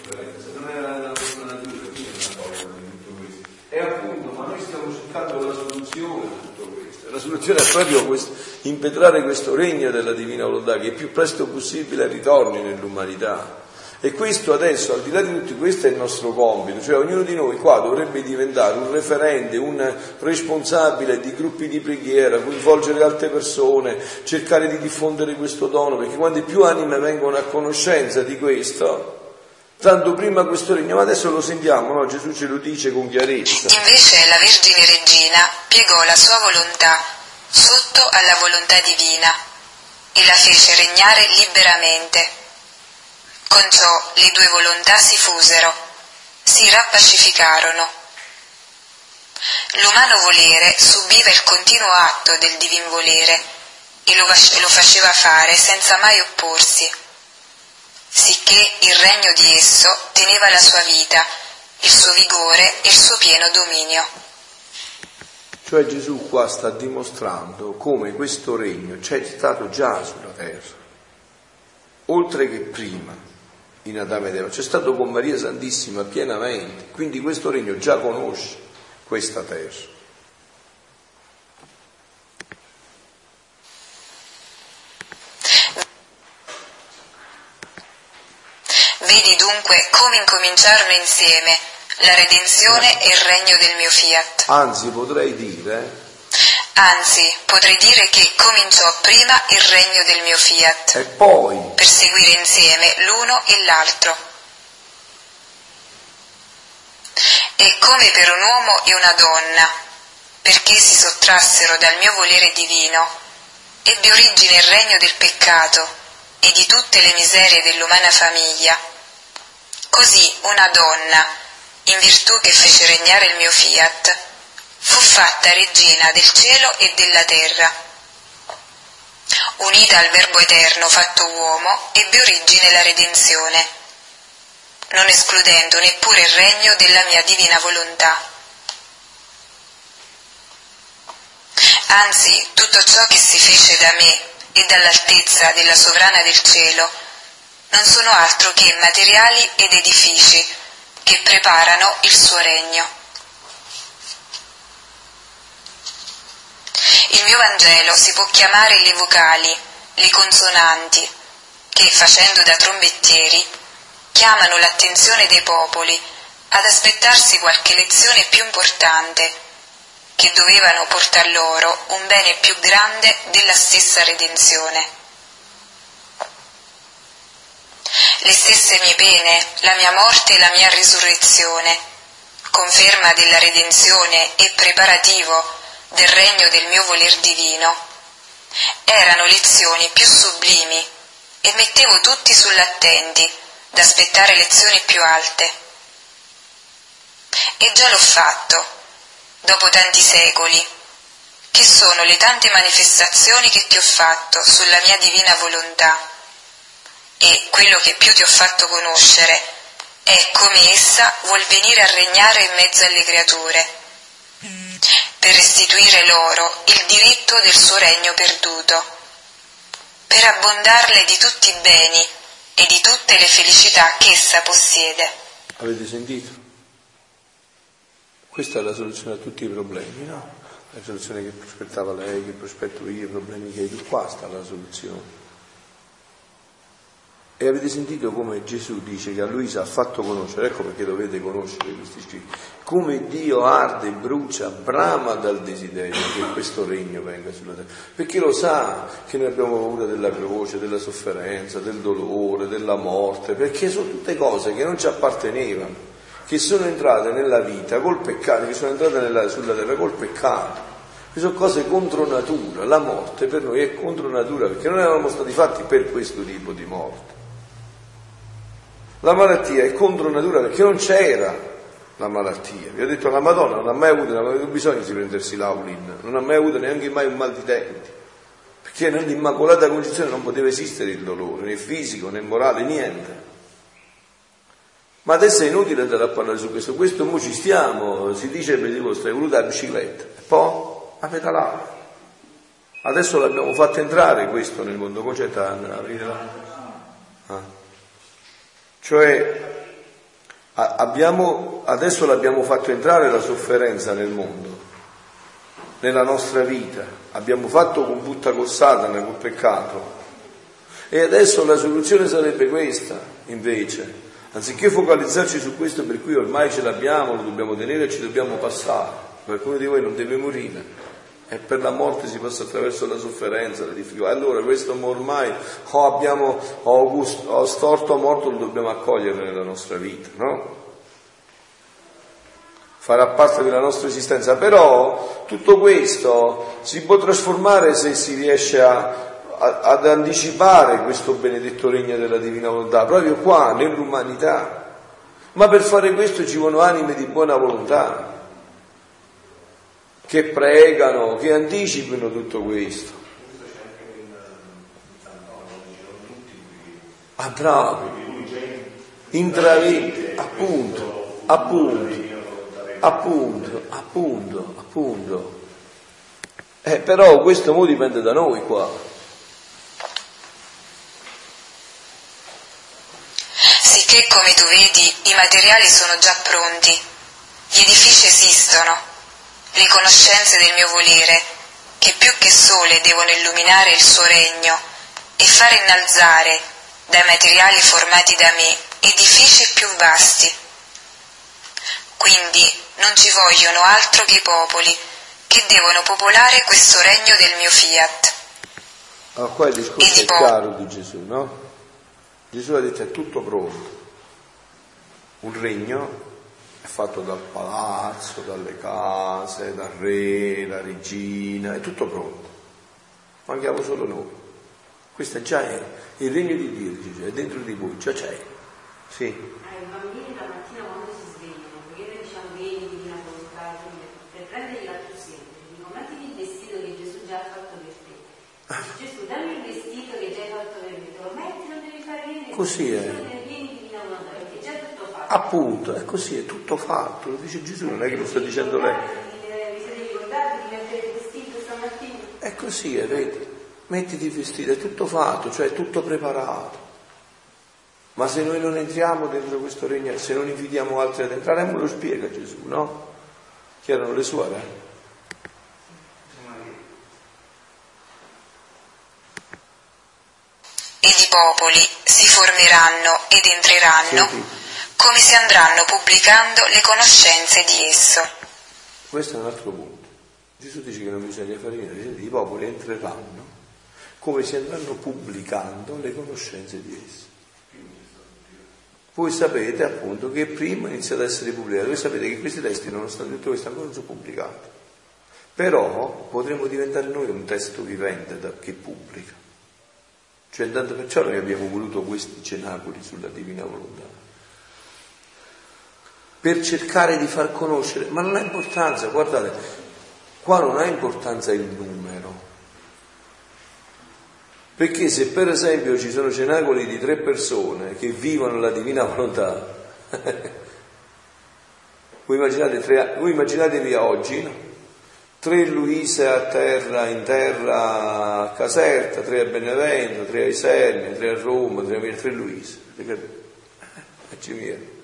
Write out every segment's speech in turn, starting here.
sofferenza, non era nella nostra natura, quindi è una paura di tutto questo. E appunto, ma noi stiamo cercando la soluzione a tutto questo. La soluzione è proprio questo, impetrare questo regno della divina volontà che il più presto possibile ritorni nell'umanità. E questo adesso, al di là di tutto, questo è il nostro compito, cioè ognuno di noi qua dovrebbe diventare un referente, un responsabile di gruppi di preghiera, coinvolgere altre persone, cercare di diffondere questo dono, perché quando più anime vengono a conoscenza di questo, tanto prima questo regno, ma adesso lo sentiamo, no? Gesù ce lo dice con chiarezza. Invece la Vergine Regina piegò la sua volontà sotto alla volontà divina e la fece regnare liberamente con ciò le due volontà si fusero, si rappacificarono. L'umano volere subiva il continuo atto del divin volere e lo, faceva fare senza mai opporsi, sicché il regno di esso teneva la sua vita, il suo vigore e il suo pieno dominio. Cioè Gesù qua sta dimostrando come questo regno c'è stato già sulla terra, oltre che prima in Adamo ed Eva, c'è stato con Maria Santissima pienamente, quindi questo regno già conosce questa terra. Vedi dunque come incominciarono insieme la redenzione e il regno del mio fiat. Anzi, potrei dire Anzi, potrei dire che cominciò prima il regno del mio fiat. E poi? Per seguire insieme l'uno e l'altro. E come per un uomo e una donna, perché si sottrassero dal mio volere divino, ebbe origine il regno del peccato e di tutte le miserie dell'umana famiglia. Così una donna, in virtù che fece regnare il mio fiat, fu fatta regina del cielo e della terra. Unita al Verbo eterno fatto uomo, ebbe origine la redenzione, non escludendo neppure il regno della mia divina volontà. Anzi, tutto ciò che si fece da me e dall'altezza della sovrana del cielo non sono altro che materiali ed edifici che preparano il suo regno. Il mio Vangelo si può chiamare le vocali, le consonanti, che, facendo da trombettieri, chiamano l'attenzione dei popoli ad aspettarsi qualche lezione più importante, che dovevano portar loro un bene più grande della stessa redenzione. Le stesse mie pene, la mia morte e la mia risurrezione, conferma della redenzione e preparativo del regno del mio voler divino, erano lezioni più sublimi e mettevo tutti sull'attenti d'aspettare lezioni più alte. E già l'ho fatto, dopo tanti secoli, che sono le tante manifestazioni che ti ho fatto sulla mia divina volontà. E quello che più ti ho fatto conoscere è come essa vuol venire a regnare in mezzo alle creature per restituire loro il diritto del suo regno perduto, per abbondarle di tutti i beni e di tutte le felicità che essa possiede. Avete sentito? Questa è la soluzione a tutti i problemi, no? La soluzione che prospettava lei, che prospetto io, i problemi che hai tu, qua sta la soluzione. E avete sentito come Gesù dice che a Luisa ha fatto conoscere, ecco perché dovete conoscere questi scritti, come Dio arde, brucia, brama dal desiderio che questo regno venga sulla terra. Perché lo sa che noi abbiamo paura della croce, della sofferenza, del dolore, della morte, perché sono tutte cose che non ci appartenevano, che sono entrate nella vita col peccato, che sono entrate nella, sulla terra col peccato. Queste sono cose contro natura, la morte per noi è contro natura perché non eravamo stati fatti per questo tipo di morte. La malattia è contro natura perché non c'era la malattia. Vi ho detto la Madonna non ha mai avuto, non aveva bisogno di prendersi l'aulin, non ha mai avuto neanche mai un mal di denti, perché nell'Immacolata Concezione non poteva esistere il dolore, né fisico né morale, niente. Ma adesso è inutile andare a parlare su questo, questo mo ci stiamo, si dice per di vostro, è voluta la bicicletta, e poi a pedalare. Adesso l'abbiamo fatto entrare questo nel mondo, concetto. Ah. Cioè abbiamo, adesso l'abbiamo fatto entrare la sofferenza nel mondo, nella nostra vita, abbiamo fatto con butta con Satana, col peccato. E adesso la soluzione sarebbe questa, invece, anziché focalizzarci su questo per cui ormai ce l'abbiamo, lo dobbiamo tenere e ci dobbiamo passare. Qualcuno di voi non deve morire. E per la morte si passa attraverso la sofferenza, la difficoltà. Allora questo ormai o abbiamo o, o storto o morto lo dobbiamo accogliere nella nostra vita, no? Farà parte della nostra esistenza. Però tutto questo si può trasformare se si riesce a, ad anticipare questo benedetto regno della divina volontà, proprio qua, nell'umanità. Ma per fare questo ci vogliono anime di buona volontà che pregano, che anticipino tutto questo. Ah, bravo, intravede, appunto, appunto, appunto, appunto, appunto. Eh, però questo mo dipende da noi qua. Sicché come tu vedi i materiali sono già pronti, gli edifici esistono, le conoscenze del mio volere, che più che sole devono illuminare il suo regno e fare innalzare dai materiali formati da me edifici più vasti. Quindi non ci vogliono altro che i popoli che devono popolare questo regno del mio fiat. Allora, qua il discorso è chiaro di Gesù, no? Gesù ha detto è tutto pronto. Un regno fatto dal palazzo, dalle case, dal re, la regina, è tutto pronto. Manchiamo solo noi. Questo già è il regno di Dio, è dentro di voi, già c'è. Sì. I bambini la mattina quando si svegliano, perché noi diciamo vieni di una volontà, per prendergli la più semplice, dico mettiti il vestito che Gesù già ha fatto per te. Gesù dammi il vestito che già hai fatto per me, te lo metti, non devi fare niente. Così è. Appunto, è così, è tutto fatto, lo dice Gesù, non è che lo sta dicendo lei. È così, è, vedi, mettiti il vestito, è tutto fatto, cioè è tutto preparato. Ma se noi non entriamo dentro questo regno, se non invitiamo altri ad entrare, me lo spiega Gesù, no? Chi erano le suore? E i popoli si formeranno ed entreranno. Senti come si andranno pubblicando le conoscenze di esso. Questo è un altro punto. Gesù dice che non bisogna fare niente, i popoli entreranno come si andranno pubblicando le conoscenze di esso. Voi sapete appunto che prima inizia ad essere pubblicato, voi sapete che questi testi, nonostante tutto questo, ancora non sono pubblicati. Però potremmo diventare noi un testo vivente da, che pubblica. Cioè, intanto perciò noi abbiamo voluto questi cenacoli sulla divina volontà per cercare di far conoscere, ma non ha importanza, guardate, qua non ha importanza il numero. Perché se per esempio ci sono cenacoli di tre persone che vivono la divina volontà, voi, immaginate tre, voi immaginatevi oggi, no? tre Luise a terra, in terra a Caserta, tre a Benevento, tre a Isernia, tre a Roma, tre a tre Luise. Eh,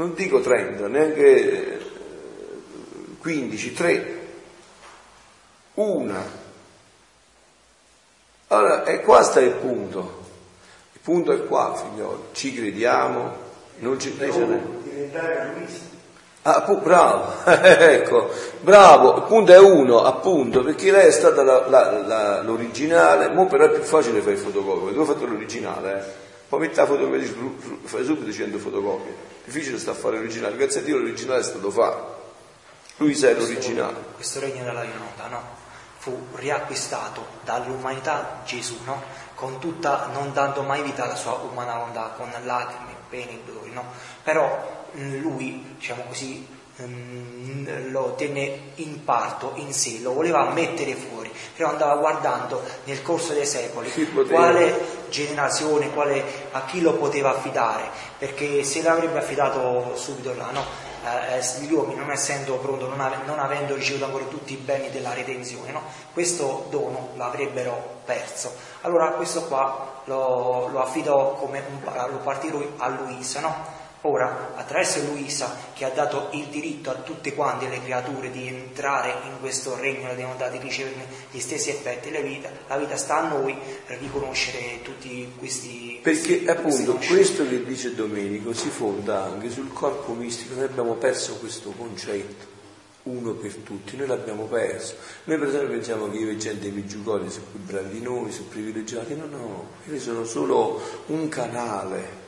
non dico 30, neanche 15, 3, una. Allora, e qua sta il punto. Il punto è qua, figlioli. Ci crediamo, non ci crediamo. Diventare. Ah, bravo, ecco, bravo, il punto è uno, appunto, perché lei è stata la, la, la, l'originale, mo però è più facile fare il fotocopio, tu hai fatto l'originale, eh. poi metti la fotocopia, fai subito dicendo fotocopia. Difficile sta a fare l'originale, grazie a Dio l'originale è stato fatto. Lui sa l'originale. Questo regno della nota, no? Fu riacquistato dall'umanità Gesù, no? Con tutta, non dando mai vita alla sua umana volontà, con lacrime, pene e dolori, no? Però mm, lui, diciamo così, mm, lo tenne in parto in sé, lo voleva mettere fuori, però andava guardando nel corso dei secoli quale generazione, quale, a chi lo poteva affidare, perché se l'avrebbe affidato subito là, no? eh, gli uomini non essendo pronti, non, ave, non, avendo ricevuto ancora tutti i beni della redenzione, no? questo dono l'avrebbero perso. Allora questo qua lo, lo affidò come un, lo partirò a Luisa, no? Ora, attraverso Luisa, che ha dato il diritto a tutte quante le creature di entrare in questo regno della divinità, di ricevere gli stessi effetti della vita, la vita sta a noi per riconoscere tutti questi... Perché appunto questo che dice Domenico si fonda anche sul corpo mistico, noi abbiamo perso questo concetto uno per tutti, noi l'abbiamo perso. Noi per esempio pensiamo che io e gente di Giugori sono più bravi di noi, sono privilegiati, no, no, io sono solo un canale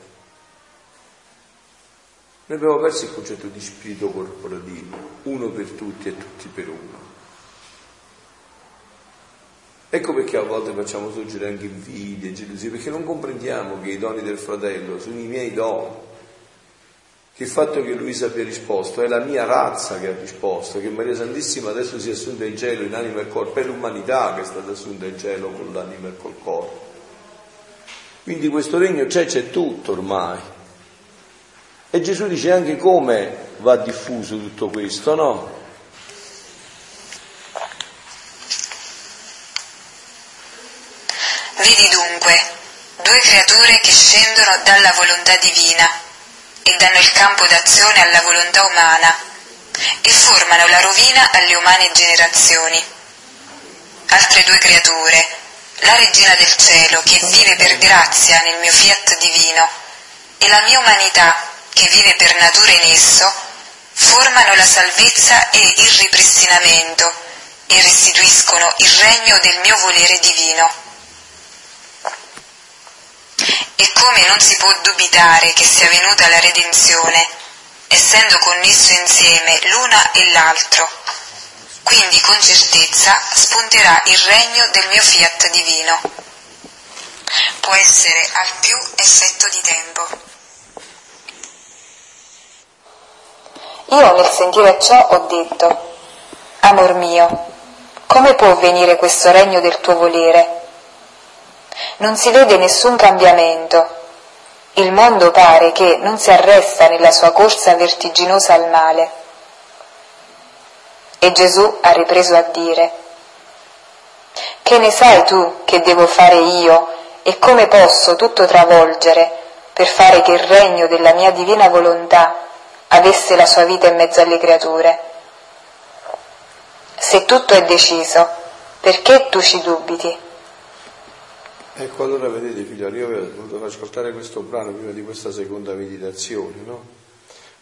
noi abbiamo perso il concetto di spirito corporativo, uno per tutti e tutti per uno. Ecco perché a volte facciamo sorgere anche invidia gelosia, perché non comprendiamo che i doni del fratello sono i miei doni, che il fatto che Luisa abbia risposto è la mia razza che ha risposto, che Maria Santissima adesso si è assunta in cielo in anima e corpo, è l'umanità che è stata assunta in cielo con l'anima e col corpo. Quindi questo regno c'è, c'è tutto ormai. E Gesù dice anche come va diffuso tutto questo, no? Vedi dunque due creature che scendono dalla volontà divina e danno il campo d'azione alla volontà umana e formano la rovina alle umane generazioni. Altre due creature, la regina del cielo che vive per grazia nel mio fiat divino e la mia umanità che vive per natura in esso, formano la salvezza e il ripristinamento e restituiscono il regno del mio volere divino. E come non si può dubitare che sia venuta la redenzione, essendo connesso insieme l'una e l'altro, quindi con certezza spunterà il regno del mio fiat divino. Può essere al più effetto di tempo. Io nel sentire ciò ho detto, Amor mio, come può venire questo regno del tuo volere? Non si vede nessun cambiamento. Il mondo pare che non si arresta nella sua corsa vertiginosa al male. E Gesù ha ripreso a dire, Che ne sai tu che devo fare io e come posso tutto travolgere per fare che il regno della mia divina volontà avesse la sua vita in mezzo alle creature. Se tutto è deciso, perché tu ci dubiti? Ecco, allora vedete figlioli, io vi ho voluto ascoltare questo brano prima di questa seconda meditazione, no?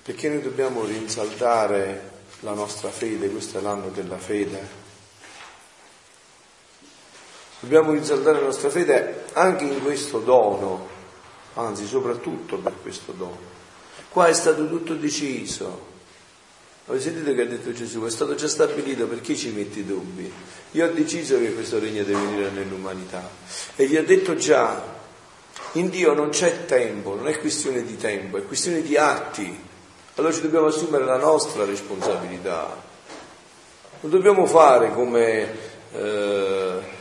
Perché noi dobbiamo rinsaldare la nostra fede, questo è l'anno della fede. Dobbiamo rinsaldare la nostra fede anche in questo dono, anzi soprattutto per questo dono. Qua è stato tutto deciso. Avete sentito che ha detto Gesù? È stato già stabilito, perché ci metti dubbi? Io ho deciso che questo regno deve venire nell'umanità. E gli ho detto già, in Dio non c'è tempo, non è questione di tempo, è questione di atti. Allora ci dobbiamo assumere la nostra responsabilità. Non dobbiamo fare come... Eh,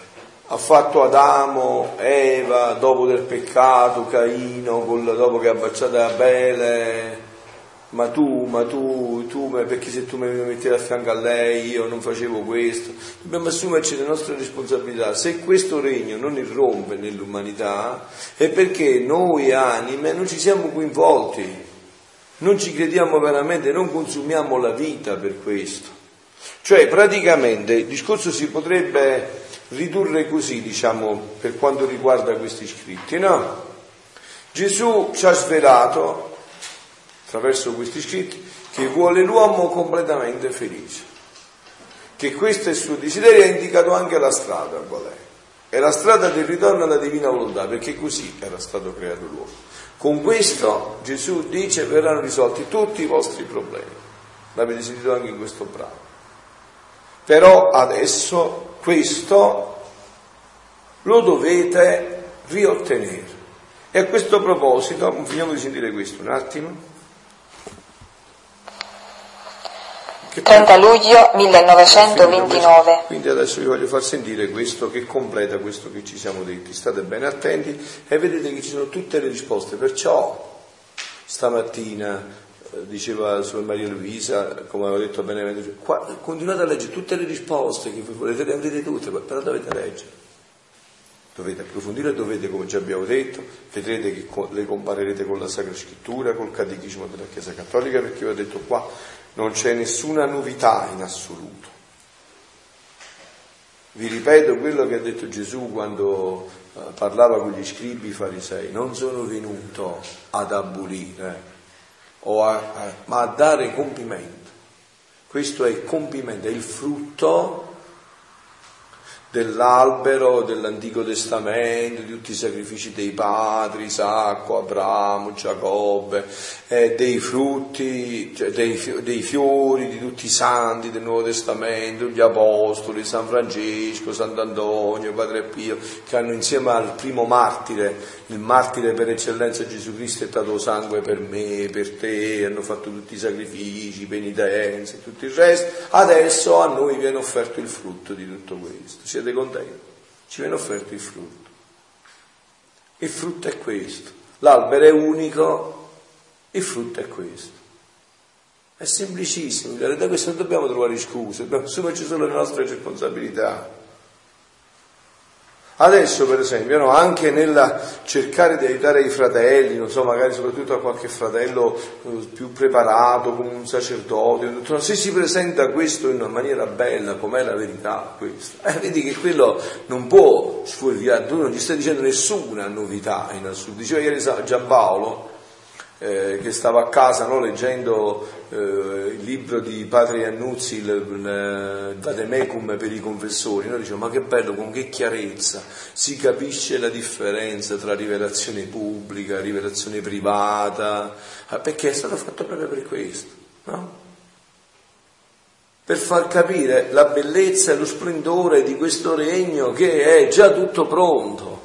ha fatto Adamo, Eva, dopo del peccato, Caino, dopo che ha baciato Abele, ma tu, ma tu, tu, perché se tu mi mettevi a fianco a lei io non facevo questo. Dobbiamo assumerci le nostre responsabilità. Se questo regno non irrompe nell'umanità è perché noi anime non ci siamo coinvolti, non ci crediamo veramente, non consumiamo la vita per questo. Cioè praticamente il discorso si potrebbe ridurre così, diciamo, per quanto riguarda questi scritti, no? Gesù ci ha svelato, attraverso questi scritti, che vuole l'uomo completamente felice, che questo è il suo desiderio, ha indicato anche la strada qual è. È la strada del ritorno alla divina volontà, perché così era stato creato l'uomo. Con questo Gesù dice verranno risolti tutti i vostri problemi. L'avete sentito anche in questo brano. Però adesso questo lo dovete riottenere. E a questo proposito, finiamo di sentire questo un attimo. 30 luglio 1929. Quindi adesso vi voglio far sentire questo che completa questo che ci siamo detti. State bene attenti e vedete che ci sono tutte le risposte. Perciò stamattina diceva Suor Maria Luisa, come aveva detto Benevento, continuate a leggere tutte le risposte che volete, le avrete tutte, però dovete leggere. Dovete approfondire, dovete, come già abbiamo detto, vedrete che le comparerete con la Sacra Scrittura, col Catechismo della Chiesa Cattolica, perché vi ho detto qua non c'è nessuna novità in assoluto. Vi ripeto quello che ha detto Gesù quando eh, parlava con gli scribi farisei, non sono venuto ad abolire, a, a, ma a dare compimento. Questo è il compimento, è il frutto dell'albero dell'Antico Testamento, di tutti i sacrifici dei padri, Isacco, Abramo, Giacobbe, eh, dei frutti, cioè dei, dei, fiori di tutti i santi del Nuovo Testamento, gli Apostoli, San Francesco, Sant'Antonio, Padre Pio, che hanno insieme al primo martire, il martire per eccellenza Gesù Cristo è dato sangue per me, per te, hanno fatto tutti i sacrifici, penitenze tutto il resto, adesso a noi viene offerto il frutto di tutto questo siete contenti? Ci viene offerto il frutto. Il frutto è questo. L'albero è unico, il frutto è questo. È semplicissimo, da questo non dobbiamo trovare scuse, dobbiamo assumerci solo le nostre responsabilità. Adesso per esempio, no, anche nel cercare di aiutare i fratelli, non so, magari soprattutto a qualche fratello eh, più preparato, come un sacerdote, se si presenta questo in una maniera bella, com'è la verità questo, eh, vedi che quello non può sfuoriare, tu non gli stai dicendo nessuna novità in assoluto. Diceva ieri Giampaolo, eh, che stava a casa no, leggendo eh, il libro di Padre Iannuzzi, il, il Vademecum per i confessori, no? diceva ma che bello, con che chiarezza si capisce la differenza tra rivelazione pubblica, rivelazione privata, ah, perché è stato fatto proprio per questo, no? per far capire la bellezza e lo splendore di questo regno che è già tutto pronto.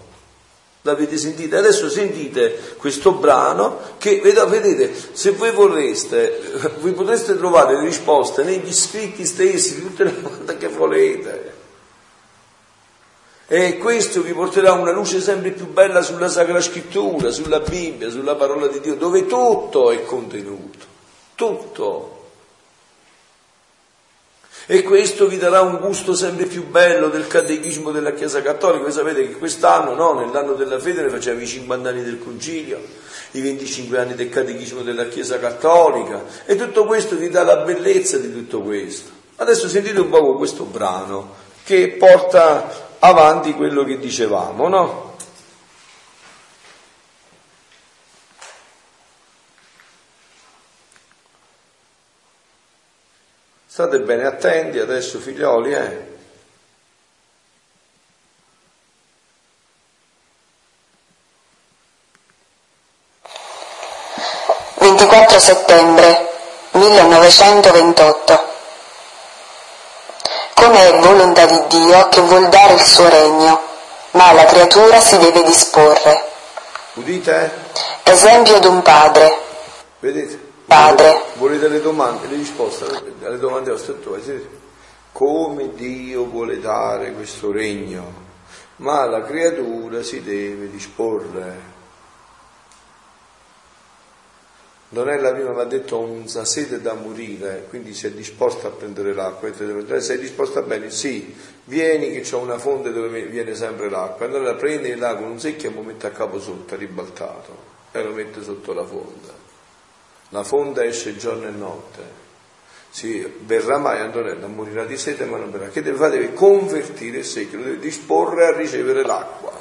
L'avete sentito? Adesso sentite questo brano che, vedete, se voi vorreste, voi potreste trovare le risposte negli scritti stessi tutte le domande che volete. E questo vi porterà una luce sempre più bella sulla Sacra Scrittura, sulla Bibbia, sulla parola di Dio, dove tutto è contenuto. Tutto. E questo vi darà un gusto sempre più bello del catechismo della Chiesa Cattolica. Voi sapete che quest'anno, no, nell'anno della fede, ne facciamo i 50 anni del Concilio, i 25 anni del catechismo della Chiesa Cattolica, e tutto questo vi dà la bellezza di tutto questo. Adesso sentite un po' questo brano che porta avanti quello che dicevamo, no? State bene attenti adesso figlioli, eh? «24 settembre 1928 Come è volontà di Dio che vuol dare il suo regno, ma la creatura si deve disporre. Udite? Esempio di un padre. Vedete? Padre. Volete le domande, le risposte alle domande vostre Come Dio vuole dare questo regno, ma la creatura si deve disporre. Non è la prima, mi ha detto una sete da morire, quindi è disposta a prendere l'acqua. Sei disposta bene? Sì, vieni che c'è una fonte dove viene sempre l'acqua. Allora prendi l'acqua con un secchio e lo mette a capo sotto, ribaltato, e lo mette sotto la fonda la fonda esce giorno e notte. Si verrà mai Antonella, morirà di sete ma non verrà. Che deve fare? Deve convertire il secchio, deve disporre a ricevere l'acqua.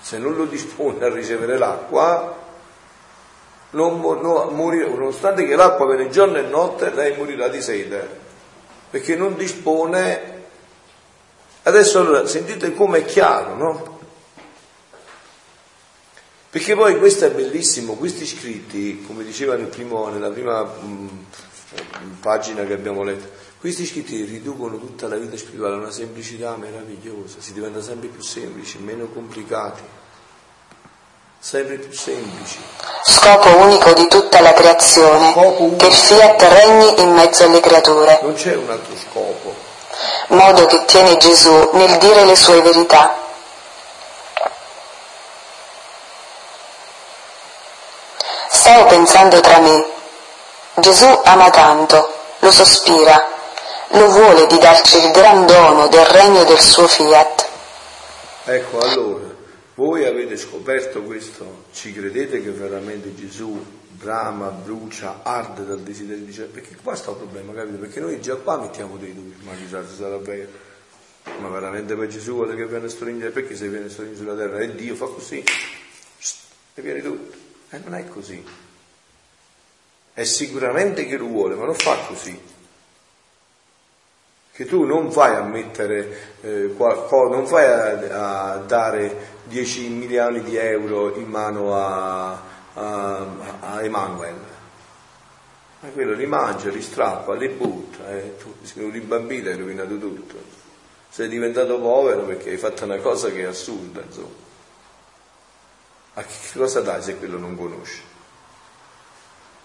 Se non lo dispone a ricevere l'acqua, non, no, morirà, nonostante che l'acqua viene giorno e notte, lei morirà di sete, perché non dispone. Adesso allora sentite come è chiaro, no? Perché poi questo è bellissimo, questi scritti, come diceva nel primo, nella prima mh, pagina che abbiamo letto, questi scritti riducono tutta la vita spirituale a una semplicità meravigliosa, si diventa sempre più semplici, meno complicati, sempre più semplici. Scopo unico di tutta la creazione, che fiat regni in mezzo alle creature. Non c'è un altro scopo. Modo che tiene Gesù nel dire le sue verità Stavo pensando tra me, Gesù ama tanto, lo sospira, lo vuole di darci il gran dono del regno del suo fiat. Ecco, allora, voi avete scoperto questo, ci credete che veramente Gesù brama, brucia, arde dal desiderio di cielo? Perché qua sta il problema, capito? Perché noi già qua mettiamo dei dubbi, ma chissà se sarà vero. Ma veramente per Gesù vuole che viene a stringere, perché se viene a stringere sulla terra e Dio fa così, e viene tutto. E non è così. È sicuramente che lo vuole, ma non fa così che tu non vai a mettere eh, qualcosa, non vai a, a, dare 10 milioni di euro in mano a, a, a Emanuele. Ma quello li mangia, li strappa, li butta, eh, tu sei un rimbambito e hai rovinato tutto. Sei diventato povero perché hai fatto una cosa che è assurda, insomma. A che cosa dai se quello non conosce?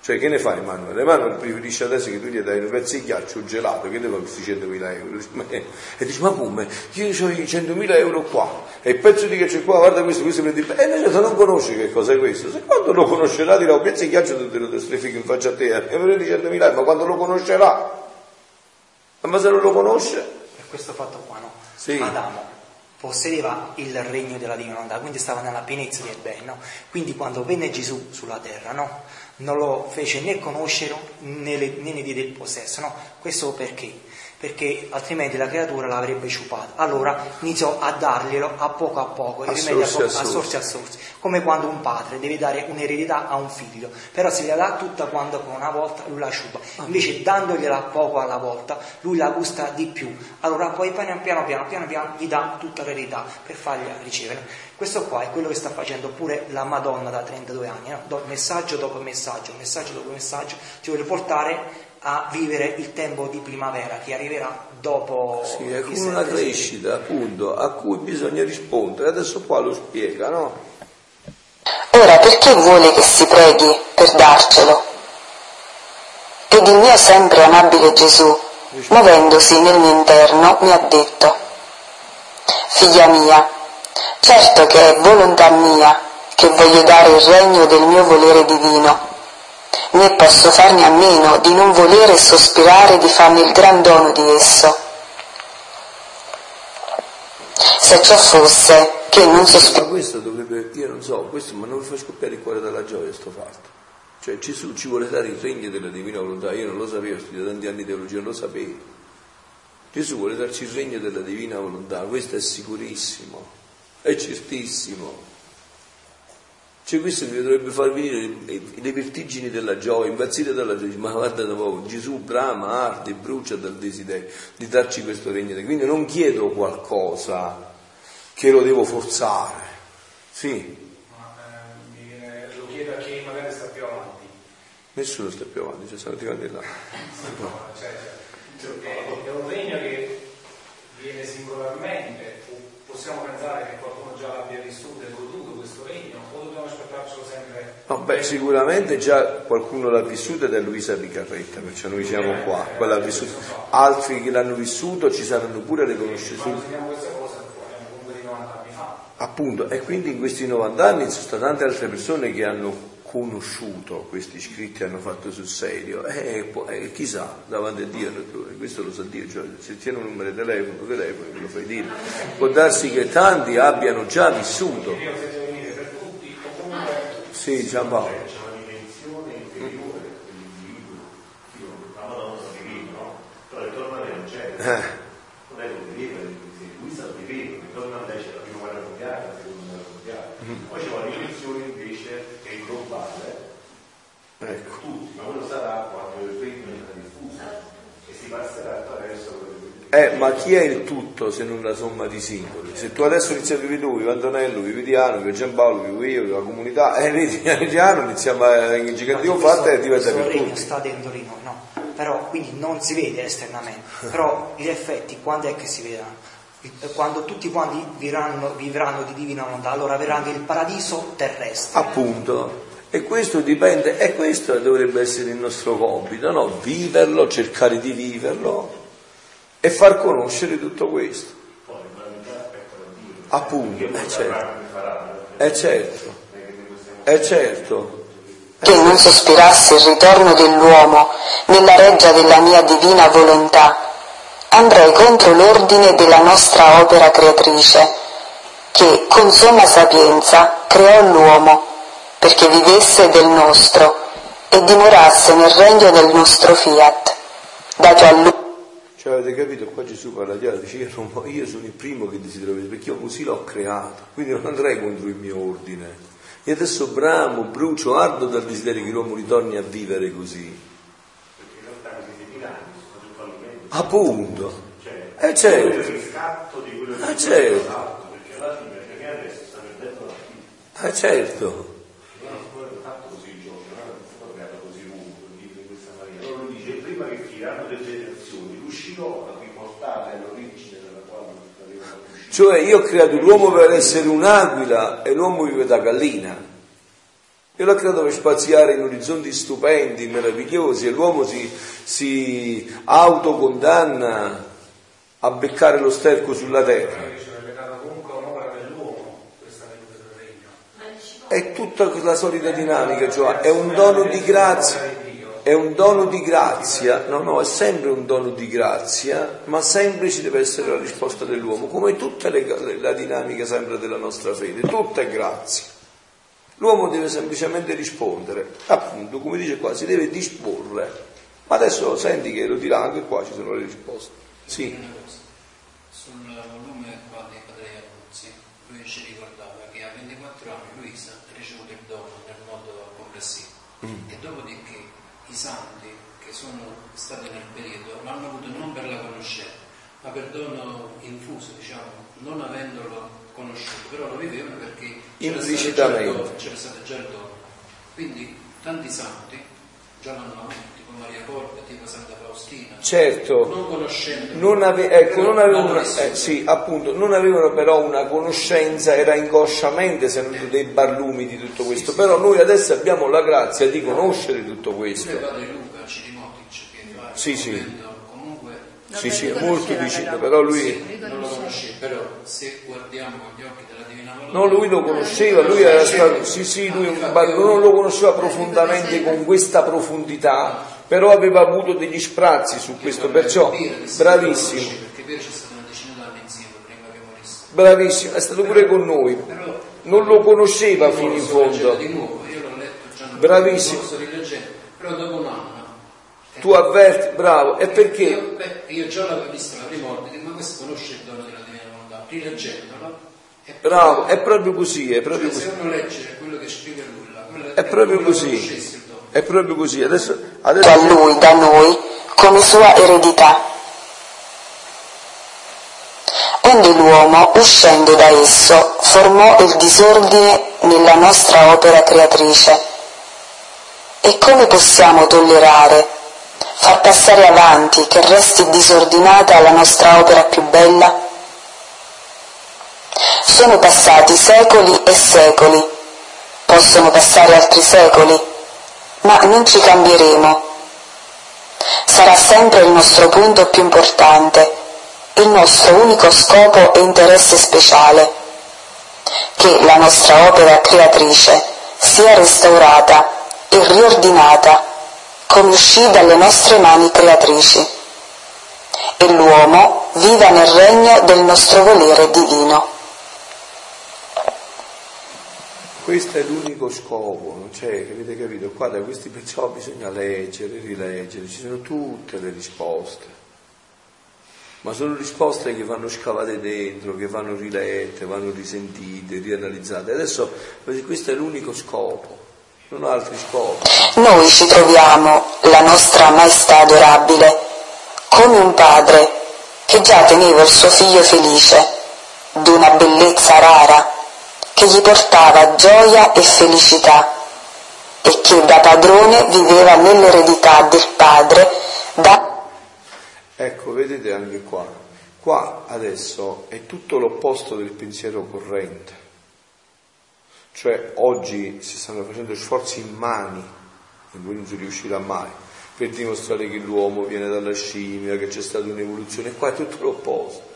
Cioè che ne fa Emanuele? Emanuele preferisce adesso che tu gli dai un pezzo di ghiaccio gelato, che fa questi 100.000 euro? E dice, ma come? Io ho i 100.000 euro qua, e il pezzo di ghiaccio qua, guarda questo, questo prende... E noi se non conosce che cosa è questo, se quando lo conoscerà dirà un pezzo di ghiaccio te lo strefichi in faccia a te, e prendi 100.000 euro, ma quando lo conoscerà? Ma se non lo conosce? Per questo fatto qua, no? Sì. Adamo possedeva il regno della divinità, quindi stava nella pienezza del bene, no? Quindi quando venne Gesù sulla terra, no? non lo fece né conoscere né ne diede il possesso. No? Questo perché? Perché altrimenti la creatura l'avrebbe sciupata. Allora iniziò a darglielo a poco a poco, a sorsi a, a, sorsi a sorsi, come quando un padre deve dare un'eredità a un figlio, però se la dà tutta quando con una volta lui la sciupa, invece dandogliela poco alla volta lui la gusta di più, allora poi piano piano piano, piano, piano gli dà tutta l'eredità per fargli ricevere. Questo qua è quello che sta facendo pure la Madonna da 32 anni, no? messaggio dopo messaggio, messaggio dopo messaggio, ti vuole portare a vivere il tempo di primavera che arriverà dopo sì, è come una crescita appunto a cui bisogna rispondere. Adesso qua lo spiega no? ora perché vuole che si preghi per darcelo? Ed il mio sempre amabile Gesù muovendosi nel mio interno mi ha detto figlia mia Certo che è volontà mia che voglio dare il regno del mio volere divino, né posso farne a meno di non volere sospirare di farne il gran dono di esso. Se ciò fosse che non sospiro... Questo dovrebbe, io non so, questo ma non mi fa scoppiare il cuore dalla gioia sto fatto. Cioè Gesù ci vuole dare il regno della divina volontà, io non lo sapevo, ho studiato tanti anni di teologia, non lo sapevo. Gesù vuole darci il regno della divina volontà, questo è sicurissimo è certissimo. Cioè questo mi dovrebbe far venire le vertigini della gioia, impazzire dalla gioia, ma guarda da poco, Gesù brama, arde, brucia dal desiderio di darci questo regno. Quindi non chiedo qualcosa che lo devo forzare. Sì. Ma eh, lo chiedo a chi magari sta più avanti. Nessuno sta più avanti, cioè sono arrivati là. No, cioè, cioè, è un regno che viene singolarmente, possiamo pensare che qualcuno già l'abbia vissuto e goduto questo regno o dobbiamo aspettarcelo sempre? No, beh, sicuramente già qualcuno l'ha vissuto ed è Luisa Picarretta, perciò noi siamo qua, quella ha vissuto. Altri che l'hanno vissuto ci saranno pure riconosciuti. Quando teniamo questa cosa, comunque di 90 anni fa. Appunto, e quindi in questi 90 anni ci sono state tante altre persone che hanno conosciuto questi scritti hanno fatto sul serio. E eh, eh, chissà davanti a Dio questo lo sa Dio cioè, se tiene un numero di telefono telefono lo fai dire. Può darsi che tanti abbiano già vissuto. Sì Giampaolo eh. Poi c'è una dimensione invece che è globale, ecco. tutti, ma quello sarà quando il regno sarà diffuso e si passerà attraverso eh, ma chi è il tutto se non la somma di singoli? Se tu adesso inizi a vivere tu, vivi Antonello, vivi Diano, vivi Giampaolo, vivo io, vivo la comunità, e eh, vedi, piano iniziamo a ingigantire fatta e diventa per tutti. Il sta dentro di noi, no? Però, quindi non si vede esternamente, però gli effetti quando è che si vedranno? quando tutti quanti vivranno, vivranno di divina volontà, allora verrà anche il paradiso terrestre. Appunto. E questo dipende, e questo dovrebbe essere il nostro compito, no? Viverlo, cercare di viverlo e far conoscere tutto questo. Appunto, è certo. È certo. È certo. che non sospirasse il ritorno dell'uomo nella reggia della mia divina volontà, andrei contro l'ordine della nostra opera creatrice, che con somma sapienza creò l'uomo perché vivesse del nostro e dimorasse nel regno del nostro fiat, dato a lui. Cioè avete capito? Qua Gesù parla chiaro, dice io sono, io sono il primo che desidero vedere, perché io così l'ho creato, quindi non andrei contro il mio ordine. E adesso bramo, brucio, ardo dal desiderio che l'uomo ritorni a vivere così. Perché in realtà questi dinamici sono tutto fallimenti. Appunto. Cioè, Eh certo. il riscatto di quello che Eh certo. fatto, perché alla fine perché adesso sta perdendo la vita. Eh certo. Non così non così lungo, in questa maniera. Allora lui dice, prima che finiranno le generazioni, riuscirò a riportare all'origine dalla quale uscito. Cioè io ho creato l'uomo per essere un'aquila e l'uomo vive da gallina. Io l'ho creato per spaziare in orizzonti stupendi, meravigliosi e l'uomo si, si autocondanna a beccare lo sterco sulla terra. È tutta la solita dinamica, cioè è un dono di grazia, è un dono di grazia, no, no, è sempre un dono di grazia, ma sempre ci deve essere la risposta dell'uomo, come tutta le- la dinamica sempre della nostra fede, tutta è grazia. L'uomo deve semplicemente rispondere, appunto, come dice qua, si deve disporre. Ma adesso senti che lo dirà anche qua, ci sono le risposte. Sì, Una cosa, sul volume qua dei Padre Annunzi, lui ci ricordava che a 24 anni Luisa ha ricevuto il dono nel modo complessivo e dopodiché i santi che sono stati nel periodo l'hanno avuto non per la conoscenza, ma per dono infuso, diciamo, non avendolo conosciuto, però lo vivevano perché c'era stato già il dono. Quindi tanti santi già l'hanno avuto, tipo Maria Corta, tipo Santa Faustina, certo. non conoscendo Non, ave- ecco, non avevano, eh, sì, appunto, non avevano però una conoscenza, era inconsciamente sentito dei barlumi di tutto questo, però noi adesso abbiamo la grazia di conoscere tutto Pure questo. padre Luca Cirimotic che fa Sì, sì. comunque Sì, sì, è molto vicino, però lui, non lo conosce, però se guardiamo con gli occhi della Divina Volontà, no, lui lo conosceva, lui era stato, sì, sì, lui bar- non lo conosceva profondamente con questa profondità, però aveva avuto degli sprazzi su questo, perciò, bravissimo, bravissimo, è stato pure con noi, non lo conosceva fino in fondo. Bravissimo. però dopo un anno. Tu avverti, bravo, e perché? Io, beh, io già l'avevo visto la prima volta, ma questo conosce il dono della Divina Volontà, rileggendolo. è Bravo, è proprio così, è proprio Cioè, se così. uno legge quello che scrive quello È proprio così. È proprio così. Adesso, adesso lui da noi come sua eredità. Onde l'uomo, uscendo da esso, formò il disordine nella nostra opera creatrice. E come possiamo tollerare, far passare avanti che resti disordinata la nostra opera più bella? Sono passati secoli e secoli, possono passare altri secoli, ma non ci cambieremo. Sarà sempre il nostro punto più importante, il nostro unico scopo e interesse speciale, che la nostra opera creatrice sia restaurata e riordinata come uscì dalle nostre mani creatrici e l'uomo viva nel regno del nostro volere divino. questo è l'unico scopo, c'è, avete capito? Qua da questi perciò bisogna leggere, rileggere, ci sono tutte le risposte. Ma sono risposte che vanno scavate dentro, che vanno rilette, vanno risentite, rianalizzate. Adesso questo è l'unico scopo, non altri scopi. Noi ci troviamo, la nostra maestà adorabile, come un padre che già teneva il suo figlio felice, d'una bellezza rara, che gli portava gioia e felicità e che da padrone viveva nell'eredità del padre da Ecco, vedete anche qua. Qua adesso è tutto l'opposto del pensiero corrente. Cioè oggi si stanno facendo sforzi immani, e voi non si riuscirà mai, per dimostrare che l'uomo viene dalla scimmia, che c'è stata un'evoluzione. Qua è tutto l'opposto.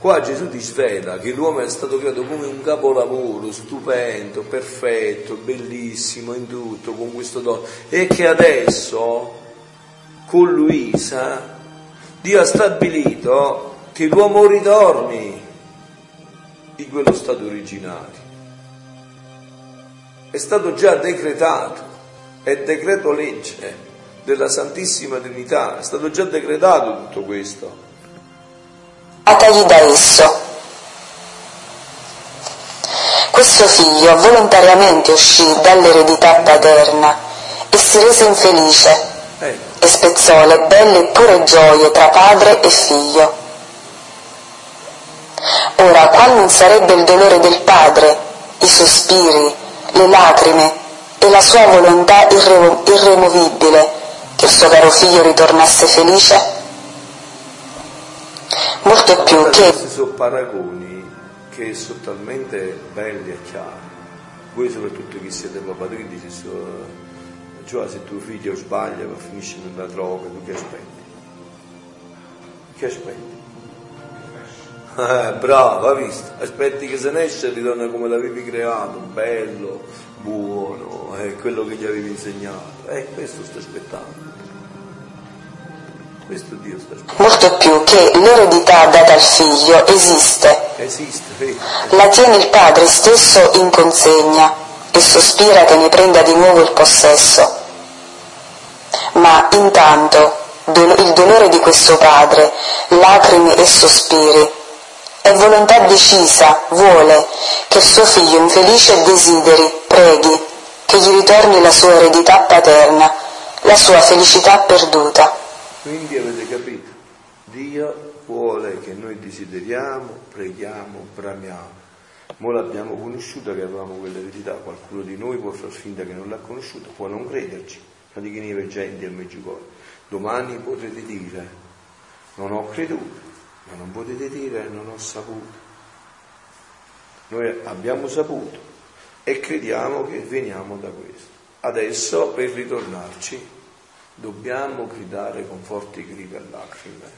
Qua Gesù ti svela che l'uomo è stato creato come un capolavoro stupendo, perfetto, bellissimo in tutto, con questo dono, e che adesso con Luisa Dio ha stabilito che l'uomo ritorni in quello stato originario. È stato già decretato, è decreto legge della Santissima Trinità, è stato già decretato tutto questo atagli da esso. Questo figlio volontariamente uscì dall'eredità paterna e si rese infelice e spezzò le belle e pure gioie tra padre e figlio. Ora, qual non sarebbe il dolore del padre, i sospiri, le lacrime e la sua volontà irre- irremovibile che il suo caro figlio ritornasse felice? Molto più che... Questi sono paragoni che sono talmente belli e chiari. Voi soprattutto che siete papadrini, dice, cioè se tuo figlio sbaglia ma finisce nella droga, tu che aspetti? Che aspetti? Eh, bravo, hai visto? Aspetti che se ne esce e ritorna come l'avevi creato, bello, buono, è quello che gli avevi insegnato. E eh, questo sto aspettando. Molto più che l'eredità data al figlio esiste. La tiene il padre stesso in consegna e sospira che ne prenda di nuovo il possesso. Ma intanto il dolore di questo padre, lacrime e sospiri, è volontà decisa, vuole che suo figlio infelice desideri, preghi, che gli ritorni la sua eredità paterna, la sua felicità perduta. Quindi avete capito, Dio vuole che noi desideriamo, preghiamo, bramiamo. Ora l'abbiamo conosciuta che avevamo quell'eredità, qualcuno di noi può far finta che non l'ha conosciuta, può non crederci, ma di che ne veggenti al Meggiugorio. Domani potrete dire, non ho creduto, ma non potete dire non ho saputo. Noi abbiamo saputo e crediamo che veniamo da questo. Adesso per ritornarci dobbiamo gridare con forti grida e lacrime,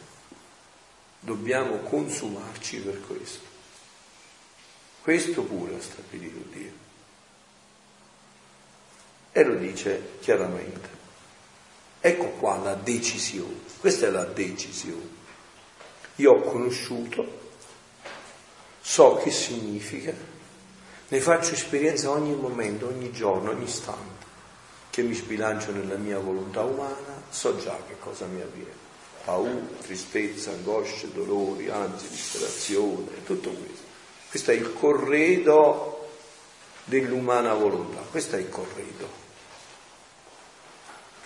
dobbiamo consumarci per questo. Questo pure ha stabilito Dio. E lo dice chiaramente. Ecco qua la decisione, questa è la decisione. Io ho conosciuto, so che significa, ne faccio esperienza ogni momento, ogni giorno, ogni istante che mi sbilancio nella mia volontà umana, so già che cosa mi avviene. Paura, tristezza, angoscia, dolori, ansia, disperazione, tutto questo. Questo è il corredo dell'umana volontà, questo è il corredo.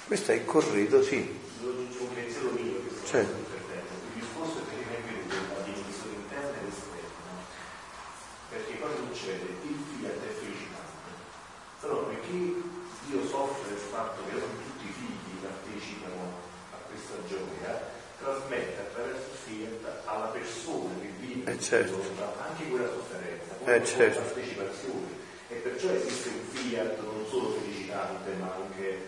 Questo è il corredo, sì. Un pensiero mio che certo. Il discorso è per esempio della dimensione interna ed esterna. Perché cosa succede? Il fiat è felicitante. Però perché Dio soffre del fatto che non tutti i figli partecipano a questa gioia, trasmette attraverso il fiat alla persona che vive eh certo. anche quella sofferenza, eh certo. partecipazione. E perciò esiste un fiat non solo felicitante ma anche eh,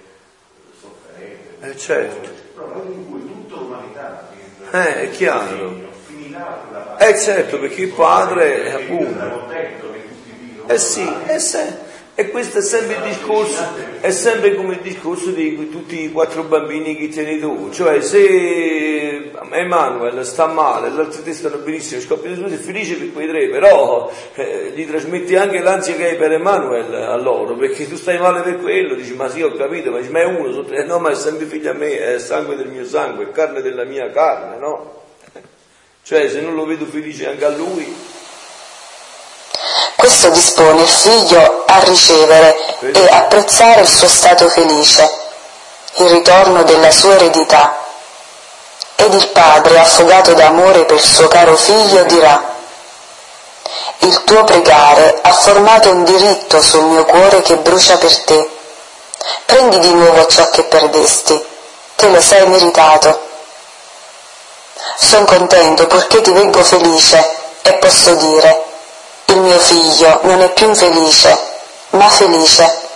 sofferente. Eh certo. Però nel in cui tutta l'umanità eh, è chiaro. finirà Eh certo, perché il padre è appunto. Eh sì, è sempre. E questo è sempre il discorso, è sempre come il discorso di tutti i quattro bambini che tieni tu. Cioè se Emanuele sta male, gli altri tre stanno benissimo, scoppia di è felice per quei tre, però eh, gli trasmetti anche l'ansia che hai per Emanuele a loro, perché tu stai male per quello, dici ma sì ho capito, ma, dici, ma è uno, sono tre, no ma è sempre figlio a me, è sangue del mio sangue, è carne della mia carne, no? Cioè se non lo vedo felice anche a lui, questo dispone il figlio a ricevere e apprezzare il suo stato felice, il ritorno della sua eredità. Ed il padre, affogato d'amore per suo caro figlio, dirà, il tuo pregare ha formato un diritto sul mio cuore che brucia per te. Prendi di nuovo ciò che perdesti, te lo sei meritato. Sono contento perché ti vengo felice e posso dire, il mio figlio non è più infelice, ma felice.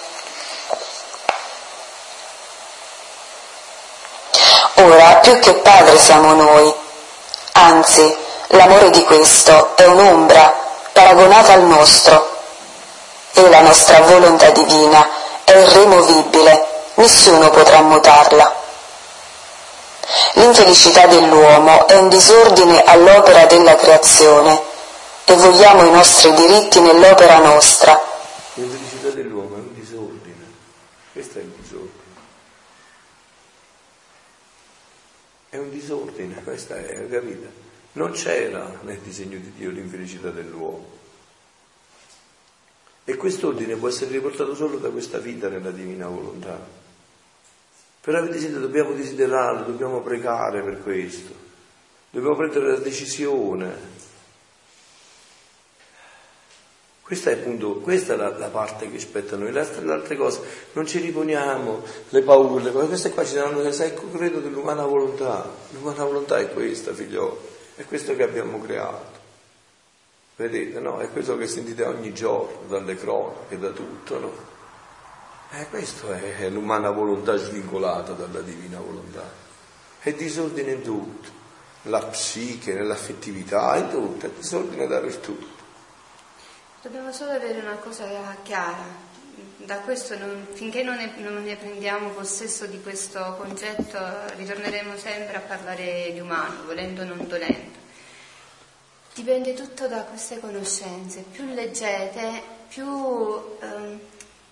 Ora più che padre siamo noi, anzi L'amore di questo è un'ombra paragonata al nostro e la nostra volontà divina è irremovibile, nessuno potrà mutarla. L'infelicità dell'uomo è un disordine all'opera della creazione e vogliamo i nostri diritti nell'opera nostra. L'infelicità dell'uomo è un disordine, questo è il disordine. È un disordine, questa è, capita? Non c'era nel disegno di Dio l'infelicità dell'uomo. E quest'ordine può essere riportato solo da questa vita nella divina volontà. Però avete sentito, dobbiamo desiderarlo, dobbiamo pregare per questo, dobbiamo prendere la decisione. Questa è, appunto, questa è la, la, parte che spetta a noi, le altre, le cose non ci riponiamo, le paure, queste qua ci danno il credo dell'umana volontà. L'umana volontà è questa, figlioli, è questo che abbiamo creato. Vedete, no? È questo che sentite ogni giorno dalle cronache, da tutto, no? E eh, questa è l'umana volontà svincolata dalla divina volontà. È disordine in tutto, la psiche, nell'affettività, in tutto, è disordine dappertutto. Dobbiamo solo avere una cosa chiara. Non, finché non ne, non ne prendiamo possesso di questo concetto, ritorneremo sempre a parlare di umano, volendo o non dolendo. Dipende tutto da queste conoscenze. Più leggete, più um,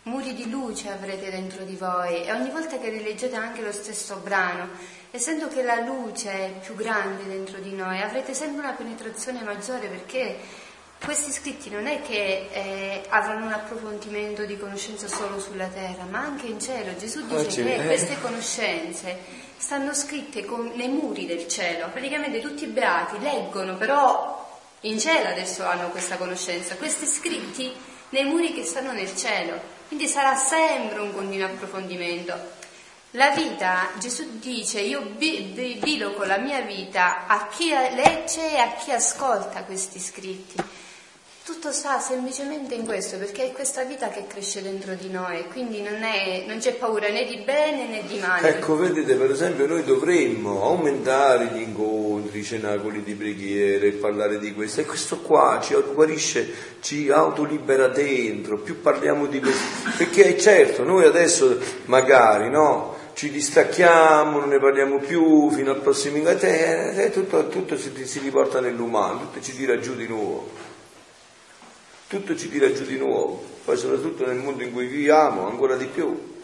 muri di luce avrete dentro di voi e ogni volta che rileggete anche lo stesso brano, essendo che la luce è più grande dentro di noi, avrete sempre una penetrazione maggiore perché questi scritti non è che eh, avranno un approfondimento di conoscenza solo sulla terra, ma anche in cielo. Gesù dice che queste conoscenze stanno scritte con, nei muri del cielo. Praticamente tutti i beati leggono, però in cielo adesso hanno questa conoscenza. Questi scritti nei muri che stanno nel cielo. Quindi sarà sempre un continuo approfondimento. La vita, Gesù dice, io biloco la mia vita a chi legge e a chi ascolta questi scritti. Tutto sta semplicemente in questo, perché è questa vita che cresce dentro di noi, quindi non, è, non c'è paura né di bene né di male. Ecco, vedete, per esempio, noi dovremmo aumentare gli incontri, i cenacoli di preghiere, parlare di questo, e questo qua ci guarisce, ci autolibera dentro, più parliamo di questo, perché certo, noi adesso magari, no? ci distacchiamo, non ne parliamo più fino al prossimo incontro, eh, tutto, tutto si, si riporta nell'umano, tutto ci tira giù di nuovo tutto ci tira giù di nuovo, poi soprattutto nel mondo in cui viviamo ancora di più.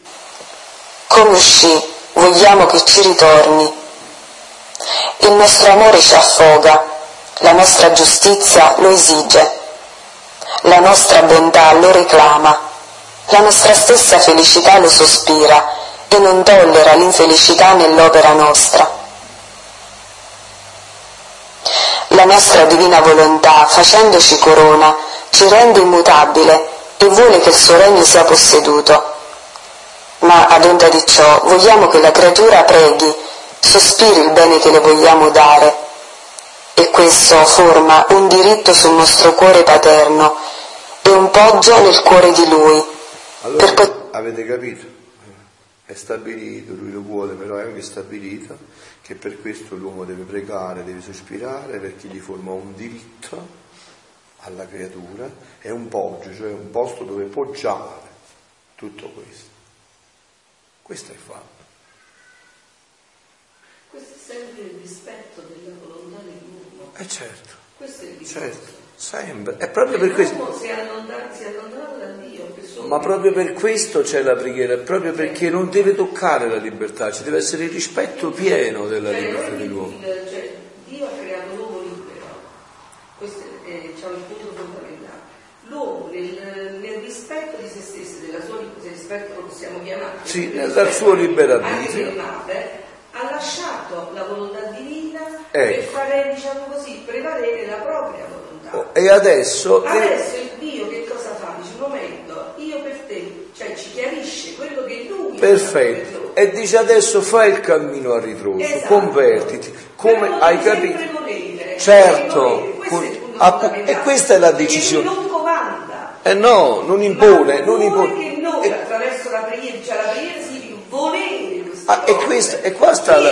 Come uscì, vogliamo che ci ritorni. Il nostro amore ci affoga, la nostra giustizia lo esige, la nostra bontà lo reclama, la nostra stessa felicità lo sospira e non tollera l'infelicità nell'opera nostra. La nostra divina volontà, facendoci corona, ci rende immutabile e vuole che il suo regno sia posseduto. Ma ad onda di ciò vogliamo che la creatura preghi, sospiri il bene che le vogliamo dare e questo forma un diritto sul nostro cuore paterno e un poggio nel cuore di Lui. Allora, pot- avete capito? È stabilito, lui lo vuole, però è anche stabilito che per questo l'uomo deve pregare, deve sospirare perché gli forma un diritto alla creatura è un poggio, cioè un posto dove poggiare tutto questo. Questo è fatto. Questo è sempre il rispetto della volontà dell'uomo. Eh certo. Questo è il rispetto. Certo. Sempre. È proprio per questo. Si è è allontanato da Dio. Ma proprio per questo c'è la preghiera, proprio perché non deve toccare la libertà, ci deve essere il rispetto pieno della cioè, libertà dell'uomo. Cioè, Dio ha creato. Questo è diciamo, il punto fondamentale. L'uomo nel, nel, rispetto di se stesso, della sua se rispetto lo possiamo chiamare, sì, dal suo libero arbitrio, ha lasciato la volontà divina ecco. per fare, diciamo così, prevalere la propria volontà. Oh, e adesso... Adesso il Dio che cosa fa? Dice, un momento, io per te, cioè ci chiarisce quello che lui Perfetto. E dice adesso fai il cammino a ritroso, esatto. convertiti. Come hai capito? Volere, certo. E questa è la decisione. non comanda. Eh no, non impone, non impone. Che noi attraverso la preghiera, cioè la preghiera significa volere ah, e, questa, e qua sta la,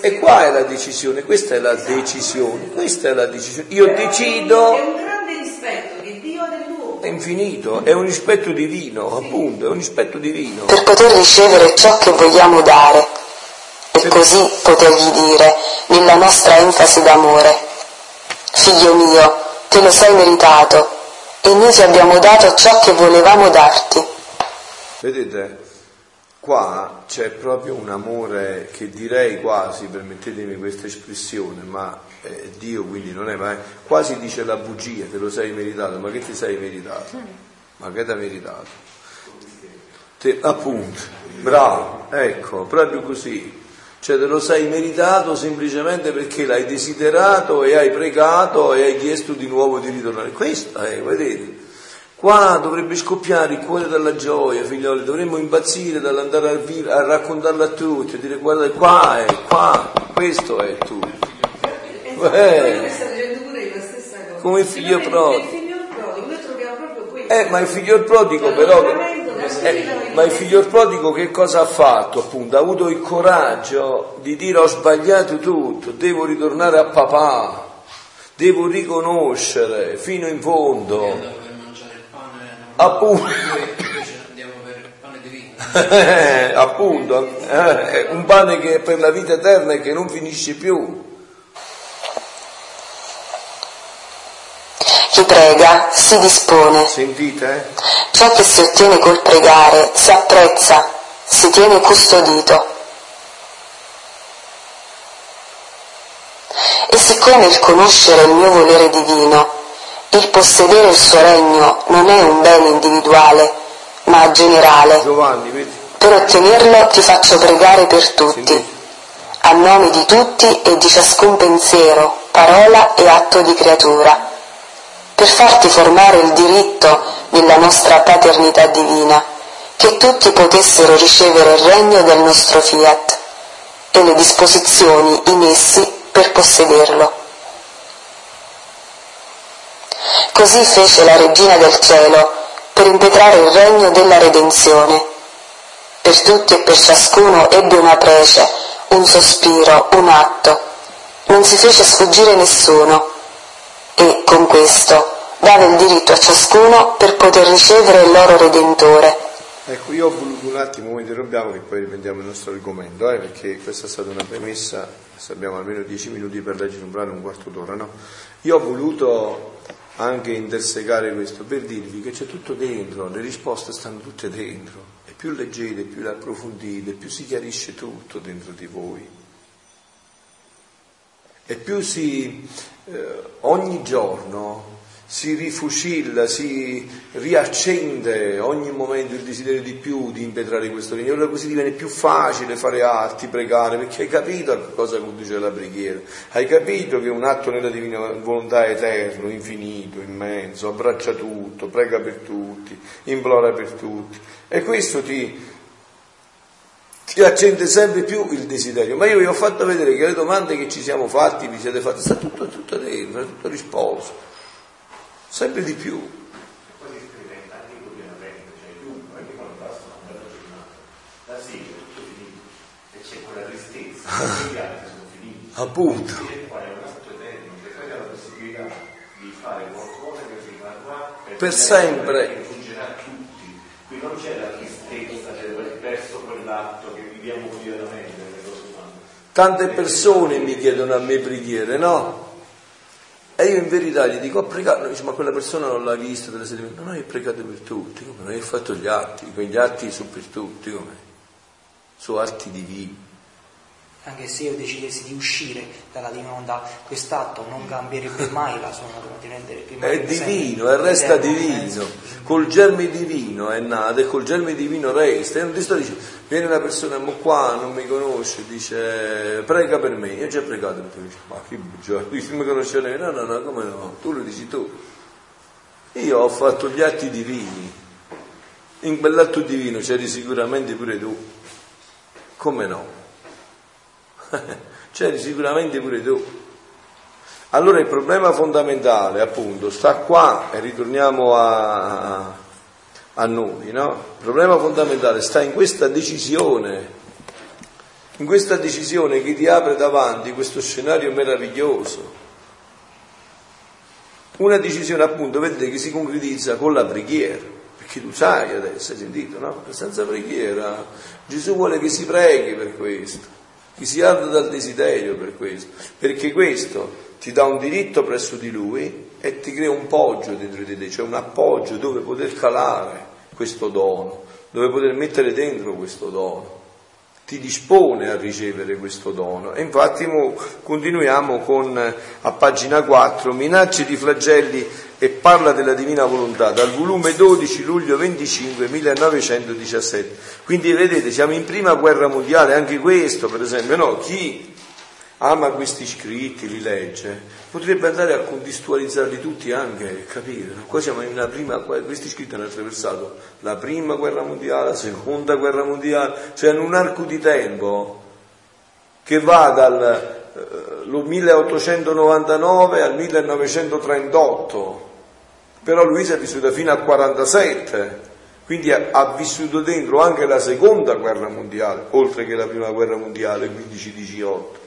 E qua è la decisione, questa è la decisione, questa è la decisione. Io Però decido, È un grande rispetto che Dio ha dell'uomo. è infinito, è un rispetto divino, appunto, è un rispetto divino. per poter ricevere ciò che vogliamo dare e così potergli dire nella nostra enfasi d'amore, figlio mio, te lo sei meritato e noi ti abbiamo dato ciò che volevamo darti. Vedete, qua c'è proprio un amore che direi quasi, permettetemi questa espressione, ma è Dio quindi non è, ma quasi dice la bugia, te lo sei meritato, ma che ti sei meritato? Ma che ti hai meritato? Te- appunto, bravo, ecco, proprio così. Cioè te lo sei meritato semplicemente perché l'hai desiderato e hai pregato e hai chiesto di nuovo di ritornare. Questo è, vedete? Qua dovrebbe scoppiare il cuore della gioia, figlioli, dovremmo impazzire dall'andare a, vi- a raccontarlo a tutti, a dire guarda qua è, qua, questo è tu. Esatto, Eh. Come il figlio prodigo. Nel figlio prodigo noi troviamo proprio questo. Eh, ma il figlio prodigo però, eh, ma il figlio prodigo che cosa ha fatto appunto? Ha avuto il coraggio di dire ho sbagliato tutto, devo ritornare a papà, devo riconoscere fino in fondo. Appunto. Appunto, eh, un pane che è per la vita eterna e che non finisce più. Chi prega si dispone. Sentite? Ciò che si ottiene col pregare si apprezza, si tiene custodito. E siccome il conoscere il mio volere divino, il possedere il suo regno non è un bene individuale, ma generale, Giovanni, vedi? per ottenerlo ti faccio pregare per tutti, a nome di tutti e di ciascun pensiero, parola e atto di creatura, per farti formare il diritto della nostra paternità divina, che tutti potessero ricevere il regno del nostro fiat e le disposizioni in essi per possederlo. Così fece la regina del cielo per impetrare il regno della redenzione. Per tutti e per ciascuno ebbe una prece, un sospiro, un atto. Non si fece sfuggire nessuno e con questo dava il diritto a ciascuno per poter ricevere il loro redentore. Ecco, io ho voluto un attimo, come interrompiamo, che poi riprendiamo il nostro argomento, eh, perché questa è stata una premessa, adesso abbiamo almeno dieci minuti per leggere un brano, un quarto d'ora, no? Io ho voluto anche intersecare questo per dirvi che c'è tutto dentro, le risposte stanno tutte dentro, e più leggete, più le approfondite, più si chiarisce tutto dentro di voi. E più si, eh, ogni giorno si rifucilla, si riaccende ogni momento il desiderio di più di impetrare questo regno. Allora così diviene più facile fare atti, pregare, perché hai capito cosa conduce la preghiera, hai capito che un atto nella divina volontà è eterno, infinito, immenso, abbraccia tutto, prega per tutti, implora per tutti. E questo ti, ti accende sempre più il desiderio. Ma io vi ho fatto vedere che le domande che ci siamo fatti, vi siete fatti, sta tutto, tutto dentro, è tutto risposto. Sempre di più. poi si sperimenta anche quotidianamente, chiunque, anche quando passa una bella giornata, la sera è tutto finito c'è quella tristezza, i gatti sono finiti. Appunto. Per sempre. Qui non c'è la tristezza quell'atto che viviamo quotidianamente nelle cose umane. Tante persone mi chiedono a me preghiere, no? E io in verità gli dico, ho pregato, dice, ma quella persona non l'ha vista delle settimane. No, no, io ho pregato per tutti, come? Non hai fatto gli atti, quegli atti sono per tutti, come? Sono atti divini. Anche se io decidessi di uscire dalla volontà, quest'atto non cambierebbe mai la sua natura, diventerebbe È rimarrebbe divino, e resta eterno, divino. eh, Col germe divino è nato e col germe divino resta. E non ti sto dicendo, viene una persona qua, non mi conosce, dice prega per me. Io ho già pregato per te. Dice, ma che bugia, dici mi conosce lei? No, no, no, come no? Tu lo dici tu. Io ho fatto gli atti divini. In quell'atto divino c'eri sicuramente pure tu. Come no? c'eri sicuramente pure tu. Allora il problema fondamentale, appunto, sta qua e ritorniamo a, a noi, no? Il problema fondamentale sta in questa decisione in questa decisione che ti apre davanti questo scenario meraviglioso. Una decisione appunto, vedete, che si concretizza con la preghiera, perché tu sai adesso, hai sentito, no? Senza preghiera Gesù vuole che si preghi per questo, che si arda dal desiderio per questo, perché questo ti dà un diritto presso di Lui e ti crea un poggio dentro di te, cioè un appoggio dove poter calare questo dono, dove poter mettere dentro questo dono ti dispone a ricevere questo dono. E infatti continuiamo con a pagina 4, minacce di flagelli e parla della divina volontà, dal volume 12 luglio 25 1917. Quindi vedete, siamo in prima guerra mondiale, anche questo per esempio, no? Chi ama questi scritti, li legge, potrebbe andare a contestualizzarli tutti anche capire. Qua siamo in una prima questi scritti hanno attraversato la prima guerra mondiale, la seconda guerra mondiale, cioè in un arco di tempo che va dal eh, 1899 al 1938, però Luisa è vissuta fino al 47, quindi ha, ha, vissuto dentro anche la seconda guerra mondiale, oltre che la prima guerra mondiale, 15-18.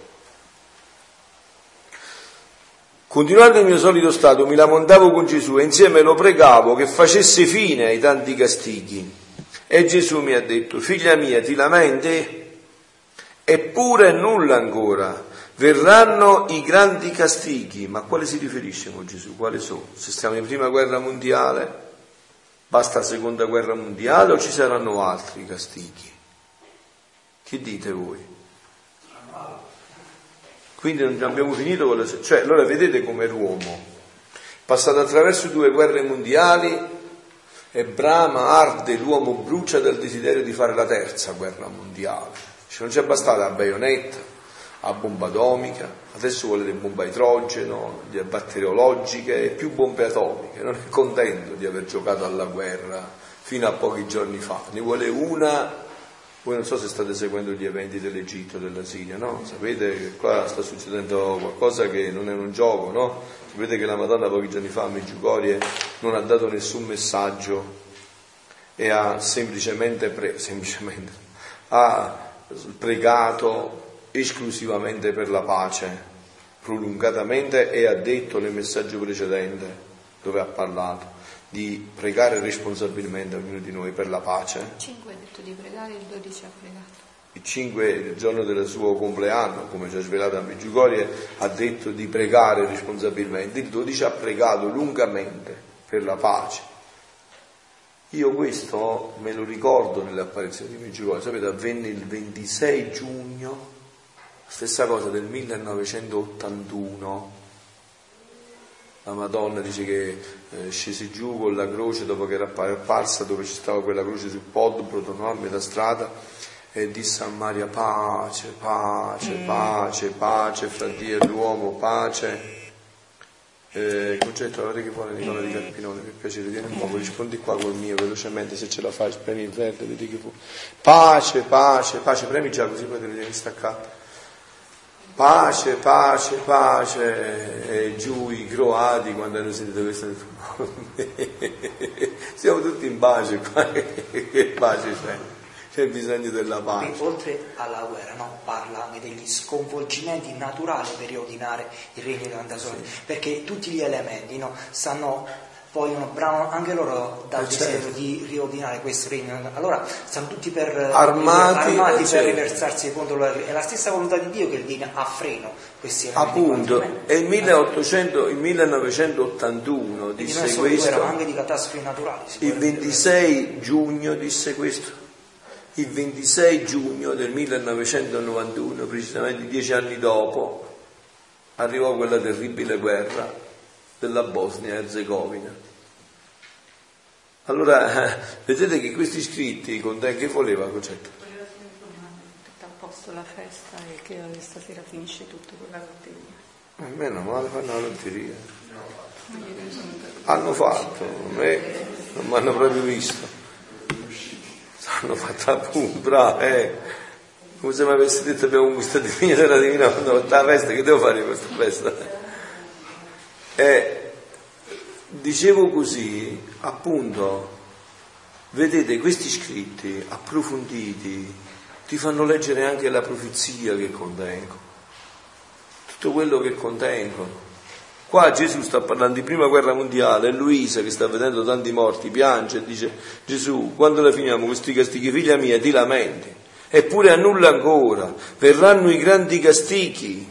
Continuando il mio solito stato, mi lamentavo con Gesù e insieme lo pregavo che facesse fine ai tanti castighi. E Gesù mi ha detto, figlia mia, ti lamenti? Eppure nulla ancora. Verranno i grandi castighi. Ma a quale si riferisce con Gesù? Quali sono? Se stiamo in prima guerra mondiale, basta la seconda guerra mondiale o ci saranno altri castighi? Che dite voi? Quindi non abbiamo finito con le... Cioè, allora vedete come l'uomo, passato attraverso due guerre mondiali, e brama, arde, l'uomo brucia dal desiderio di fare la terza guerra mondiale. Cioè, non c'è bastata la baionetta, la bomba atomica, adesso vuole le bombe a idrogeno, batteriologiche e più bombe atomiche. Non è contento di aver giocato alla guerra fino a pochi giorni fa, ne vuole una voi non so se state seguendo gli eventi dell'Egitto, della Siria, no? Sapete che qua sta succedendo qualcosa che non è un gioco, no? Sapete che la Madonna pochi giorni fa a Meggiugorie non ha dato nessun messaggio e ha semplicemente, pre- semplicemente ha pregato esclusivamente per la pace, prolungatamente e ha detto nel messaggio precedente dove ha parlato di pregare responsabilmente ognuno di noi per la pace. Il 5 ha detto di pregare, il 12 ha pregato. Il 5, il giorno del suo compleanno, come ci ha svelato a Meggiugorie, ha detto di pregare responsabilmente, il 12 ha pregato lungamente per la pace. Io questo me lo ricordo nelle apparizioni di Meggiugorie, sapete, avvenne il 26 giugno, stessa cosa del 1981 la Madonna dice che eh, scese giù con la croce dopo che era apparsa dove ci stava quella croce sul podbro, tornò a metà strada e disse a Maria pace, pace, mm. pace, pace fra Dio e l'uomo, pace. Eh, concetto, guarda che vuole Nicola di Carpinone, per piacere, vieni un po', rispondi qua col mio velocemente se ce la fai, premi il verde, vedi che fu. Pace, pace, pace, premi già così poi te ne devi staccare pace, pace, pace, e giù i croati quando hanno sentito questo hanno detto, siamo tutti in pace qua, che pace c'è? C'è bisogno della pace. Quindi, oltre alla guerra, no? parla anche degli sconvolgimenti naturali per riordinare il regno di Sole, sì. perché tutti gli elementi no? stanno vogliono brano anche loro dal eh, desiderio certo. di riordinare questo regno. Allora stanno tutti per armati, armati eh, per riversarsi contro la, è la stessa volontà di Dio che viene a freno questi. Appunto, e il, 1800, il 1981 disse questo. Erano anche di catastrofi naturali. Il 26 giugno disse questo. Il 26 giugno del 1991, precisamente dieci anni dopo, arrivò quella terribile guerra della Bosnia e Herzegovina. Allora, vedete che questi scritti con te che voleva concetto? Voleva tutto a posto la festa e che stasera finisce tutto con la lotteria. Eh, meno male fanno la lotteria. Hanno fatto, eh, non mi hanno proprio visto. Hanno fatto appunto, bravo, eh. Come se mi avessi detto abbiamo conquistato il mio della divina quando ho fatto la festa, che devo fare questa festa? E dicevo così, appunto, vedete questi scritti approfonditi, ti fanno leggere anche la profezia che contengono, tutto quello che contengono. Qua Gesù sta parlando di prima guerra mondiale e Luisa che sta vedendo tanti morti piange e dice Gesù quando la finiamo questi castighi figlia mia ti lamenti. Eppure annulla ancora verranno i grandi castighi.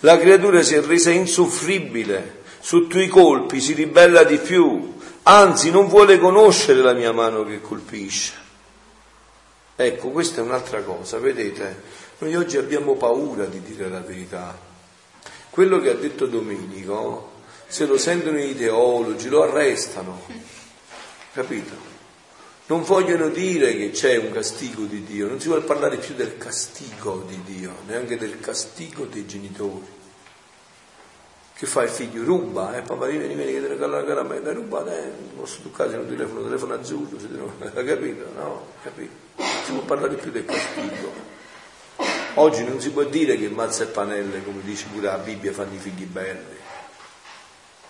La creatura si è resa insoffribile sotto i colpi si ribella di più anzi non vuole conoscere la mia mano che colpisce Ecco, questa è un'altra cosa, vedete, noi oggi abbiamo paura di dire la verità. Quello che ha detto Domenico, se lo sentono i teologi, lo arrestano, capito? Non vogliono dire che c'è un castigo di Dio, non si vuole parlare più del castigo di Dio, neanche del castigo dei genitori. Che fa il figlio? Ruba, eh, papà vieni, vieni che te la caramella, ruba, eh, posso se non telefono, telefono azzurro, se non... capito? No, capito? si può parlare più del castigo. Oggi non si può dire che mazza e panelle, come dice pure la Bibbia, fanno i figli belli.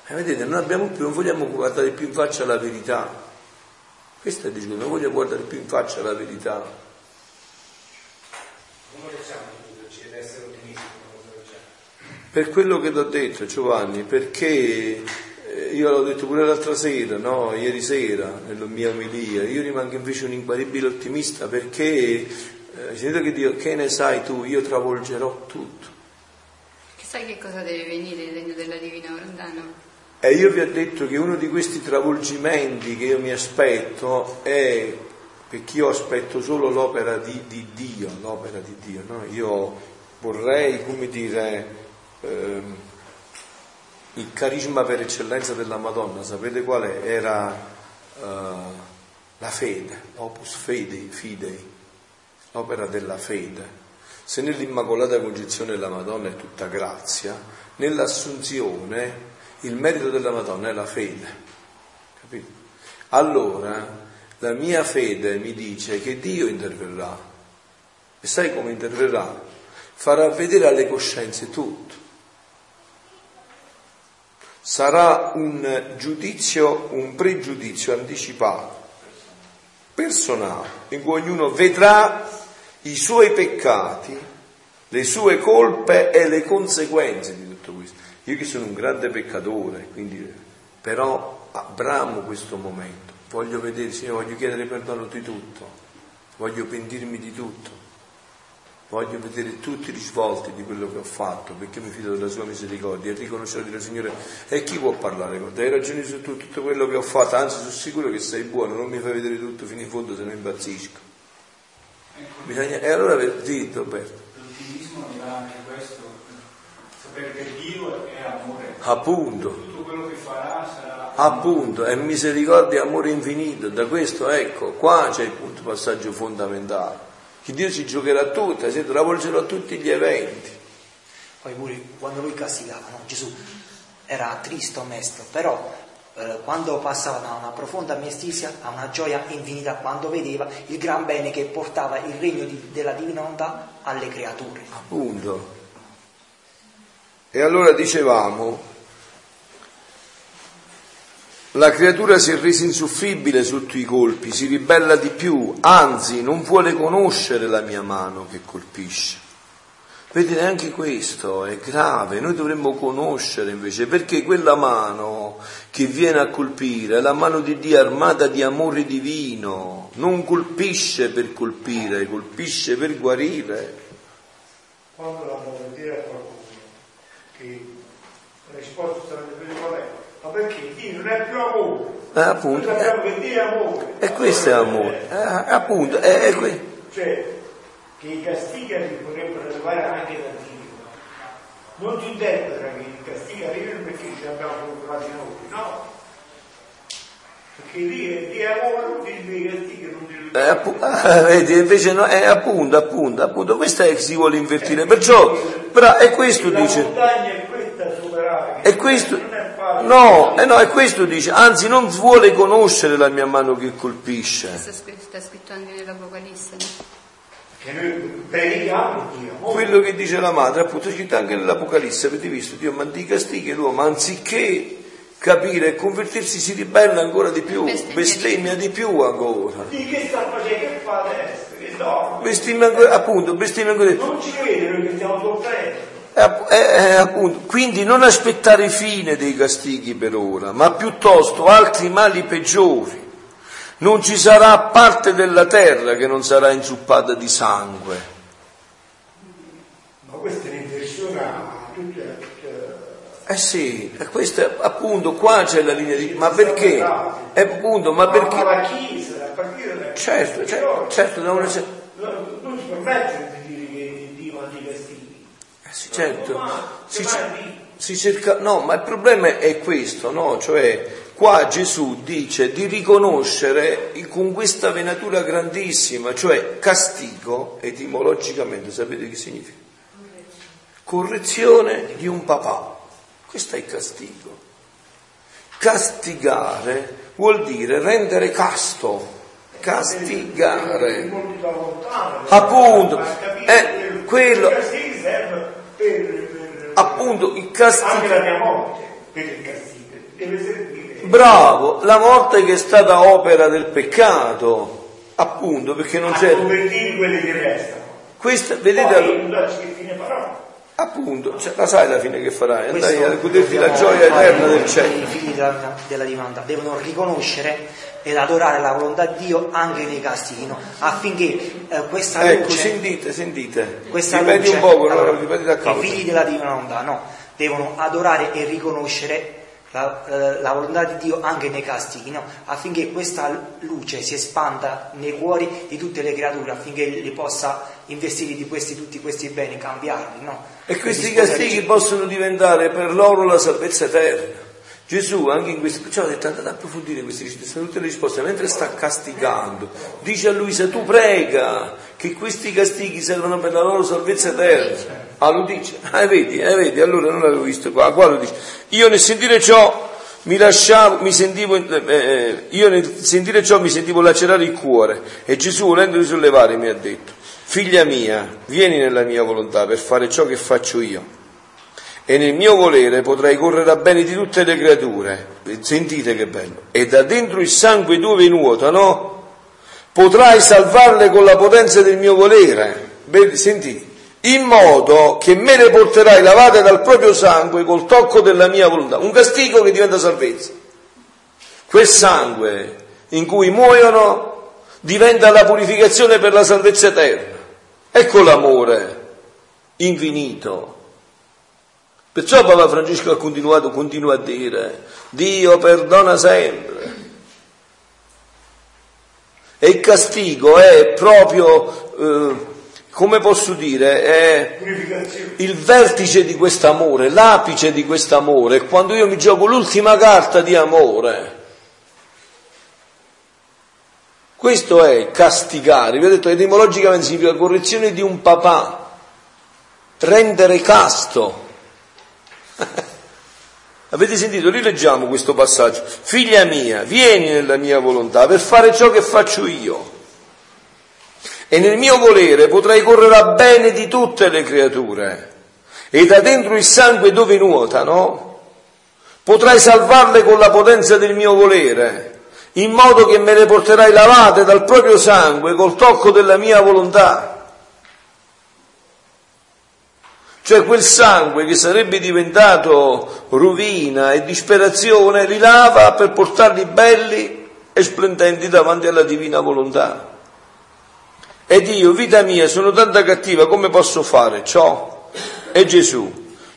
E vedete, non, abbiamo più, non vogliamo guardare più in faccia la verità. Questo è il discorso, non voglio guardare più in faccia la verità. Come essere ottimisti? Per quello che ti ho detto Giovanni, perché io l'ho detto pure l'altra sera, no? ieri sera, nella mia omilia, io rimango invece un inguaribile ottimista perché, eh, sentite che Dio, che ne sai tu, io travolgerò tutto. Chissà che cosa deve venire il regno della Divina Volontà, no? E io vi ho detto che uno di questi travolgimenti che io mi aspetto è, perché io aspetto solo l'opera di, di Dio, l'opera di Dio, no? Io vorrei, come dire, ehm, il carisma per eccellenza della Madonna, sapete qual è? Era uh, la fede, opus fidei, fidei, l'opera della fede. Se nell'Immacolata Concezione della Madonna è tutta grazia, nell'Assunzione il merito della Madonna è la fede. Capito? Allora la mia fede mi dice che Dio interverrà. E sai come interverrà? Farà vedere alle coscienze tutto sarà un giudizio, un pregiudizio anticipato, personale, in cui ognuno vedrà i suoi peccati, le sue colpe e le conseguenze di tutto questo. Io che sono un grande peccatore, quindi, però bramo questo momento, voglio vedere, Signore, voglio chiedere perdono di tutto, voglio pentirmi di tutto Voglio vedere tutti i risvolti di quello che ho fatto perché mi fido della sua misericordia e riconoscere dire Signore e chi può parlare con te? Hai ragione su tutto, tutto quello che ho fatto, anzi sono sicuro che sei buono, non mi fai vedere tutto fino in fondo se no impazzisco. Bisogna... E allora zitto Roberto. L'ottimismo mi dà anche questo, sapere che Dio è amore. Appunto. Tutto quello che farà sarà. Appunto, è misericordia e amore infinito. Da questo ecco, qua c'è il punto passaggio fondamentale che Dio si giocherà tutta, si travolgerà tutti gli eventi. Poi pure quando lui castigava, no? Gesù era triste, onesto, però eh, quando passava da una profonda mestizia a una gioia infinita, quando vedeva il gran bene che portava il regno di, della divina volontà alle creature. Appunto. E allora dicevamo, la creatura si è resa insoffribile sotto i colpi, si ribella di più, anzi non vuole conoscere la mia mano che colpisce. Vedete, anche questo è grave, noi dovremmo conoscere invece, perché quella mano che viene a colpire è la mano di Dio armata di amore divino, non colpisce per colpire, colpisce per guarire. Quando la vuole dire a qualcuno che la risposta sarebbe per qual è? Ma perché Dio non è più amore? Eh, appunto. Noi sappiamo che Dio è amore. E questo è amore. Eh, appunto, è, è que- Cioè, che i castighi si potrebbero arrivare anche da Dio. Non si interpreta che i castighi arrivano perché ci abbiamo provati noi, no? Perché Dio, Dio è amore, non ti i castighi non ti eh, appu- ah, vedi, invece no, è appunto, appunto, appunto, questo è che si vuole invertire. Perciò, però, è questo La dice. montagna è questa. E questo, è no, eh no, e questo dice, anzi non vuole conoscere la mia mano che colpisce. Questo sta scritto anche nell'Apocalisse? Che noi predichiamo Dio. Quello che dice la madre, appunto, c'è anche nell'Apocalisse, avete visto, Dio manda i castighi e l'uomo, anziché capire e convertirsi si ribella ancora di più, Bestemmia bestemmia di più ancora. Di che sta facendo? Che fa adesso? Che dorme? Bestemmia ancora, appunto, bestemmia ancora di più. Non ci vede perché stiamo soffrendo. Eh, app- eh, eh, appunto, quindi non aspettare fine dei castighi per ora, ma piuttosto altri mali peggiori. Non ci sarà parte della terra che non sarà inzuppata di sangue. Ma questa è un'inversione a tutte le... Eh sì, e questa appunto qua c'è la linea di... Ma perché? Eh, appunto, ma Ma perché? la Chiesa, a partire da... Certo, certo, certo, da una... Non, non si permette di dire che Dio manda i castighi. Eh sì, certo. Si, si cerca, no, ma il problema è questo, no? Cioè, qua Gesù dice di riconoscere con questa venatura grandissima, cioè castigo, etimologicamente, sapete che significa? Correzione di un papà. Questo è il castigo. Castigare vuol dire rendere casto. Castigare. Appunto, eh, quello- per... per Appunto, il anche castigo. la mia morte, per il castigo. Deve servire. Bravo, la morte che è stata opera del peccato, appunto, perché non c'è. convertire quelli che restano. Questa, vedete, Poi, allora- non so che fine farò. appunto, cioè, la sai la fine che farai, andai Questo a goderti la gioia eterna del cielo. I figli della, della divinità devono riconoscere ed adorare la volontà di Dio anche nei castighi, no? affinché eh, questa Ecco, luce, sentite, sentite. questa Ripeti luce un poco, no? allora, ripeti da i figli della divinità no, devono adorare e riconoscere la, eh, la volontà di Dio anche nei castighi, no? affinché questa luce si espanda nei cuori di tutte le creature, affinché li possa investire di questi, tutti questi beni, cambiarli. No? E questi castighi possono diventare per loro la salvezza eterna. Gesù anche in questo, perciò ha detto andate ad approfondire queste risposte, sono tutte le risposte, mentre sta castigando, dice a Luisa tu prega che questi castighi servono per la loro salvezza eterna. Ah lo dice, ah vedi, eh, vedi, allora non l'avevo visto qua, qua lo dice. Io nel sentire ciò mi lasciavo, mi sentivo, eh, eh, io nel sentire ciò mi sentivo lacerare il cuore e Gesù volendo risollevare mi ha detto, figlia mia, vieni nella mia volontà per fare ciò che faccio io e nel mio volere potrai correre a bene di tutte le creature. Sentite che bello. E da dentro il sangue dove nuotano, potrai salvarle con la potenza del mio volere. Sentite. In modo che me le porterai lavate dal proprio sangue col tocco della mia volontà. Un castigo che diventa salvezza. Quel sangue in cui muoiono diventa la purificazione per la salvezza eterna. Ecco l'amore infinito. Perciò Papa Francesco ha continuato, continua a dire, Dio perdona sempre. E il castigo è proprio, eh, come posso dire, è il vertice di quest'amore, l'apice di quest'amore, quando io mi gioco l'ultima carta di amore. Questo è castigare, vi ho detto etimologicamente significa correzione di un papà, rendere casto. Avete sentito? Rileggiamo questo passaggio. Figlia mia, vieni nella mia volontà per fare ciò che faccio io. E nel mio volere potrai correre a bene di tutte le creature. E da dentro il sangue dove nuotano, potrai salvarle con la potenza del mio volere, in modo che me le porterai lavate dal proprio sangue col tocco della mia volontà. Cioè quel sangue che sarebbe diventato rovina e disperazione li lava per portarli belli e splendenti davanti alla divina volontà. Ed io, vita mia, sono tanta cattiva, come posso fare ciò? E Gesù,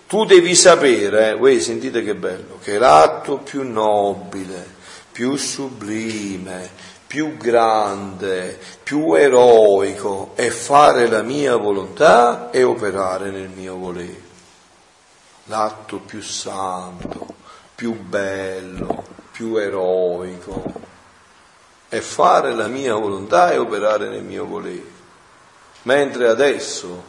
tu devi sapere, eh, voi sentite che bello, che l'atto più nobile, più sublime, più grande, più eroico è fare la mia volontà e operare nel mio volere. L'atto più santo, più bello, più eroico è fare la mia volontà e operare nel mio volere. Mentre adesso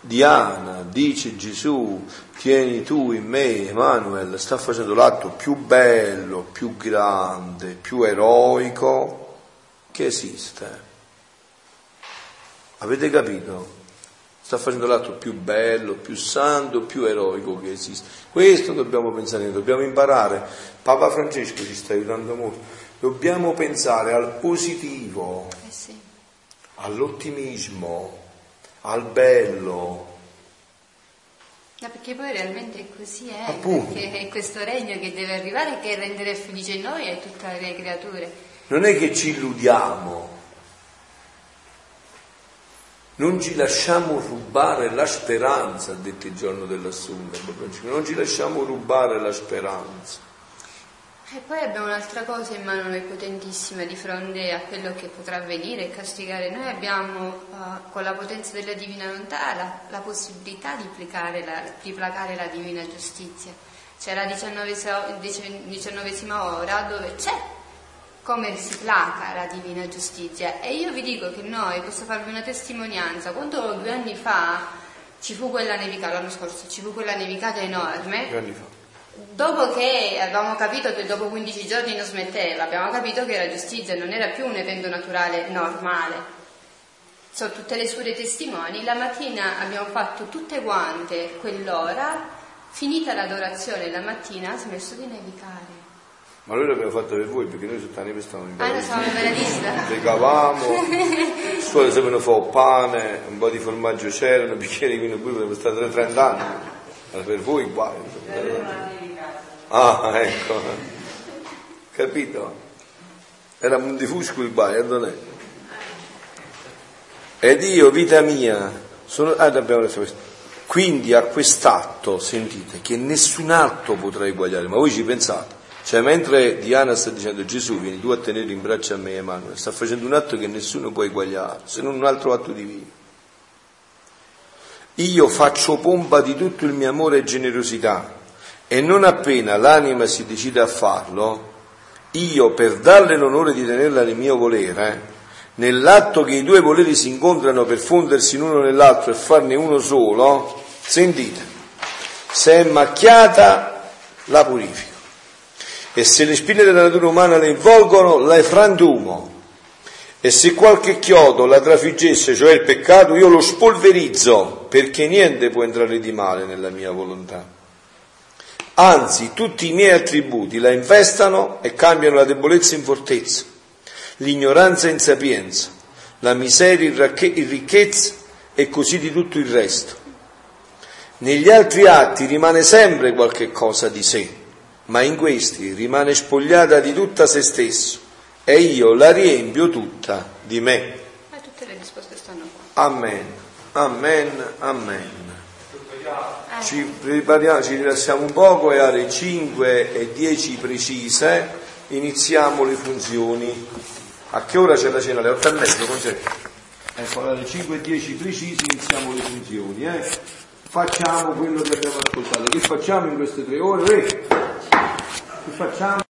Diana dice Gesù, tieni tu in me, Emanuele, sta facendo l'atto più bello, più grande, più eroico che esiste. Avete capito? sta facendo l'atto più bello, più santo, più eroico che esiste. Questo dobbiamo pensare, dobbiamo imparare. Papa Francesco ci sta aiutando molto. Dobbiamo pensare al positivo, Eh sì. all'ottimismo, al bello. No, perché poi realmente è così, eh? Appunto. Perché è questo regno che deve arrivare che rendere felice noi e tutte le creature. Non è che ci illudiamo, non ci lasciamo rubare la speranza, ha detto il giorno Francesco, non ci lasciamo rubare la speranza. E poi abbiamo un'altra cosa in mano noi potentissima di fronte a quello che potrà avvenire e castigare. Noi abbiamo eh, con la potenza della divina volontà la, la possibilità di placare la, di placare la divina giustizia. C'è la diciannovesima ora dove c'è come si placa la divina giustizia. E io vi dico che noi, posso farvi una testimonianza, quando due anni fa ci fu quella nevicata, l'anno scorso ci fu quella nevicata enorme, Due anni fa. Dopo che avevamo capito che dopo 15 giorni non smetteva, abbiamo capito che la giustizia non era più un evento naturale normale. Sono tutte le sue testimoni. La mattina abbiamo fatto tutte quante quell'ora, finita l'adorazione la mattina ha smesso di nevicare. Ma noi l'abbiamo fatto per voi perché noi la neve stavamo in Ah, paradiso. stavamo in paradiso? Pregavamo, scuola sapevano fare pane, un po' di formaggio c'era, un bicchiere di vino pure, potevamo stare 30 anni. Ma per voi guai. Ah, ecco. Capito? Era un diffusco il guai, non è? Ed io, vita mia, sono... Ah, abbiamo detto questo. Quindi a quest'atto, sentite, che nessun atto potrà eguagliare, ma voi ci pensate? Cioè, mentre Diana sta dicendo Gesù, vieni tu a tenere in braccio a me Emanuele, sta facendo un atto che nessuno può eguagliare, se non un altro atto divino. Io faccio pompa di tutto il mio amore e generosità e non appena l'anima si decide a farlo, io per darle l'onore di tenerla nel mio volere, nell'atto che i due voleri si incontrano per fondersi l'uno nell'altro e farne uno solo, sentite, se è macchiata la purifico e se le spine della natura umana la involgono la frantumo e se qualche chiodo la trafiggesse, cioè il peccato, io lo spolverizzo perché niente può entrare di male nella mia volontà. Anzi, tutti i miei attributi la infestano e cambiano la debolezza in fortezza, l'ignoranza in sapienza, la miseria in ricchezza e così di tutto il resto. Negli altri atti rimane sempre qualche cosa di sé, ma in questi rimane spogliata di tutta se stesso e io la riempio tutta di me. Ma tutte le risposte stanno qua. Amen, amen, amen. Ci prepariamo, ci rilassiamo un poco e alle 5 e 10 precise iniziamo le funzioni. A che ora c'è la cena? Alle 8 e mezzo, cos'è? Ecco, alle 5 e 10 precise iniziamo le funzioni. Eh? Facciamo quello che abbiamo ascoltato. Che facciamo in queste tre ore? Eh? facciamo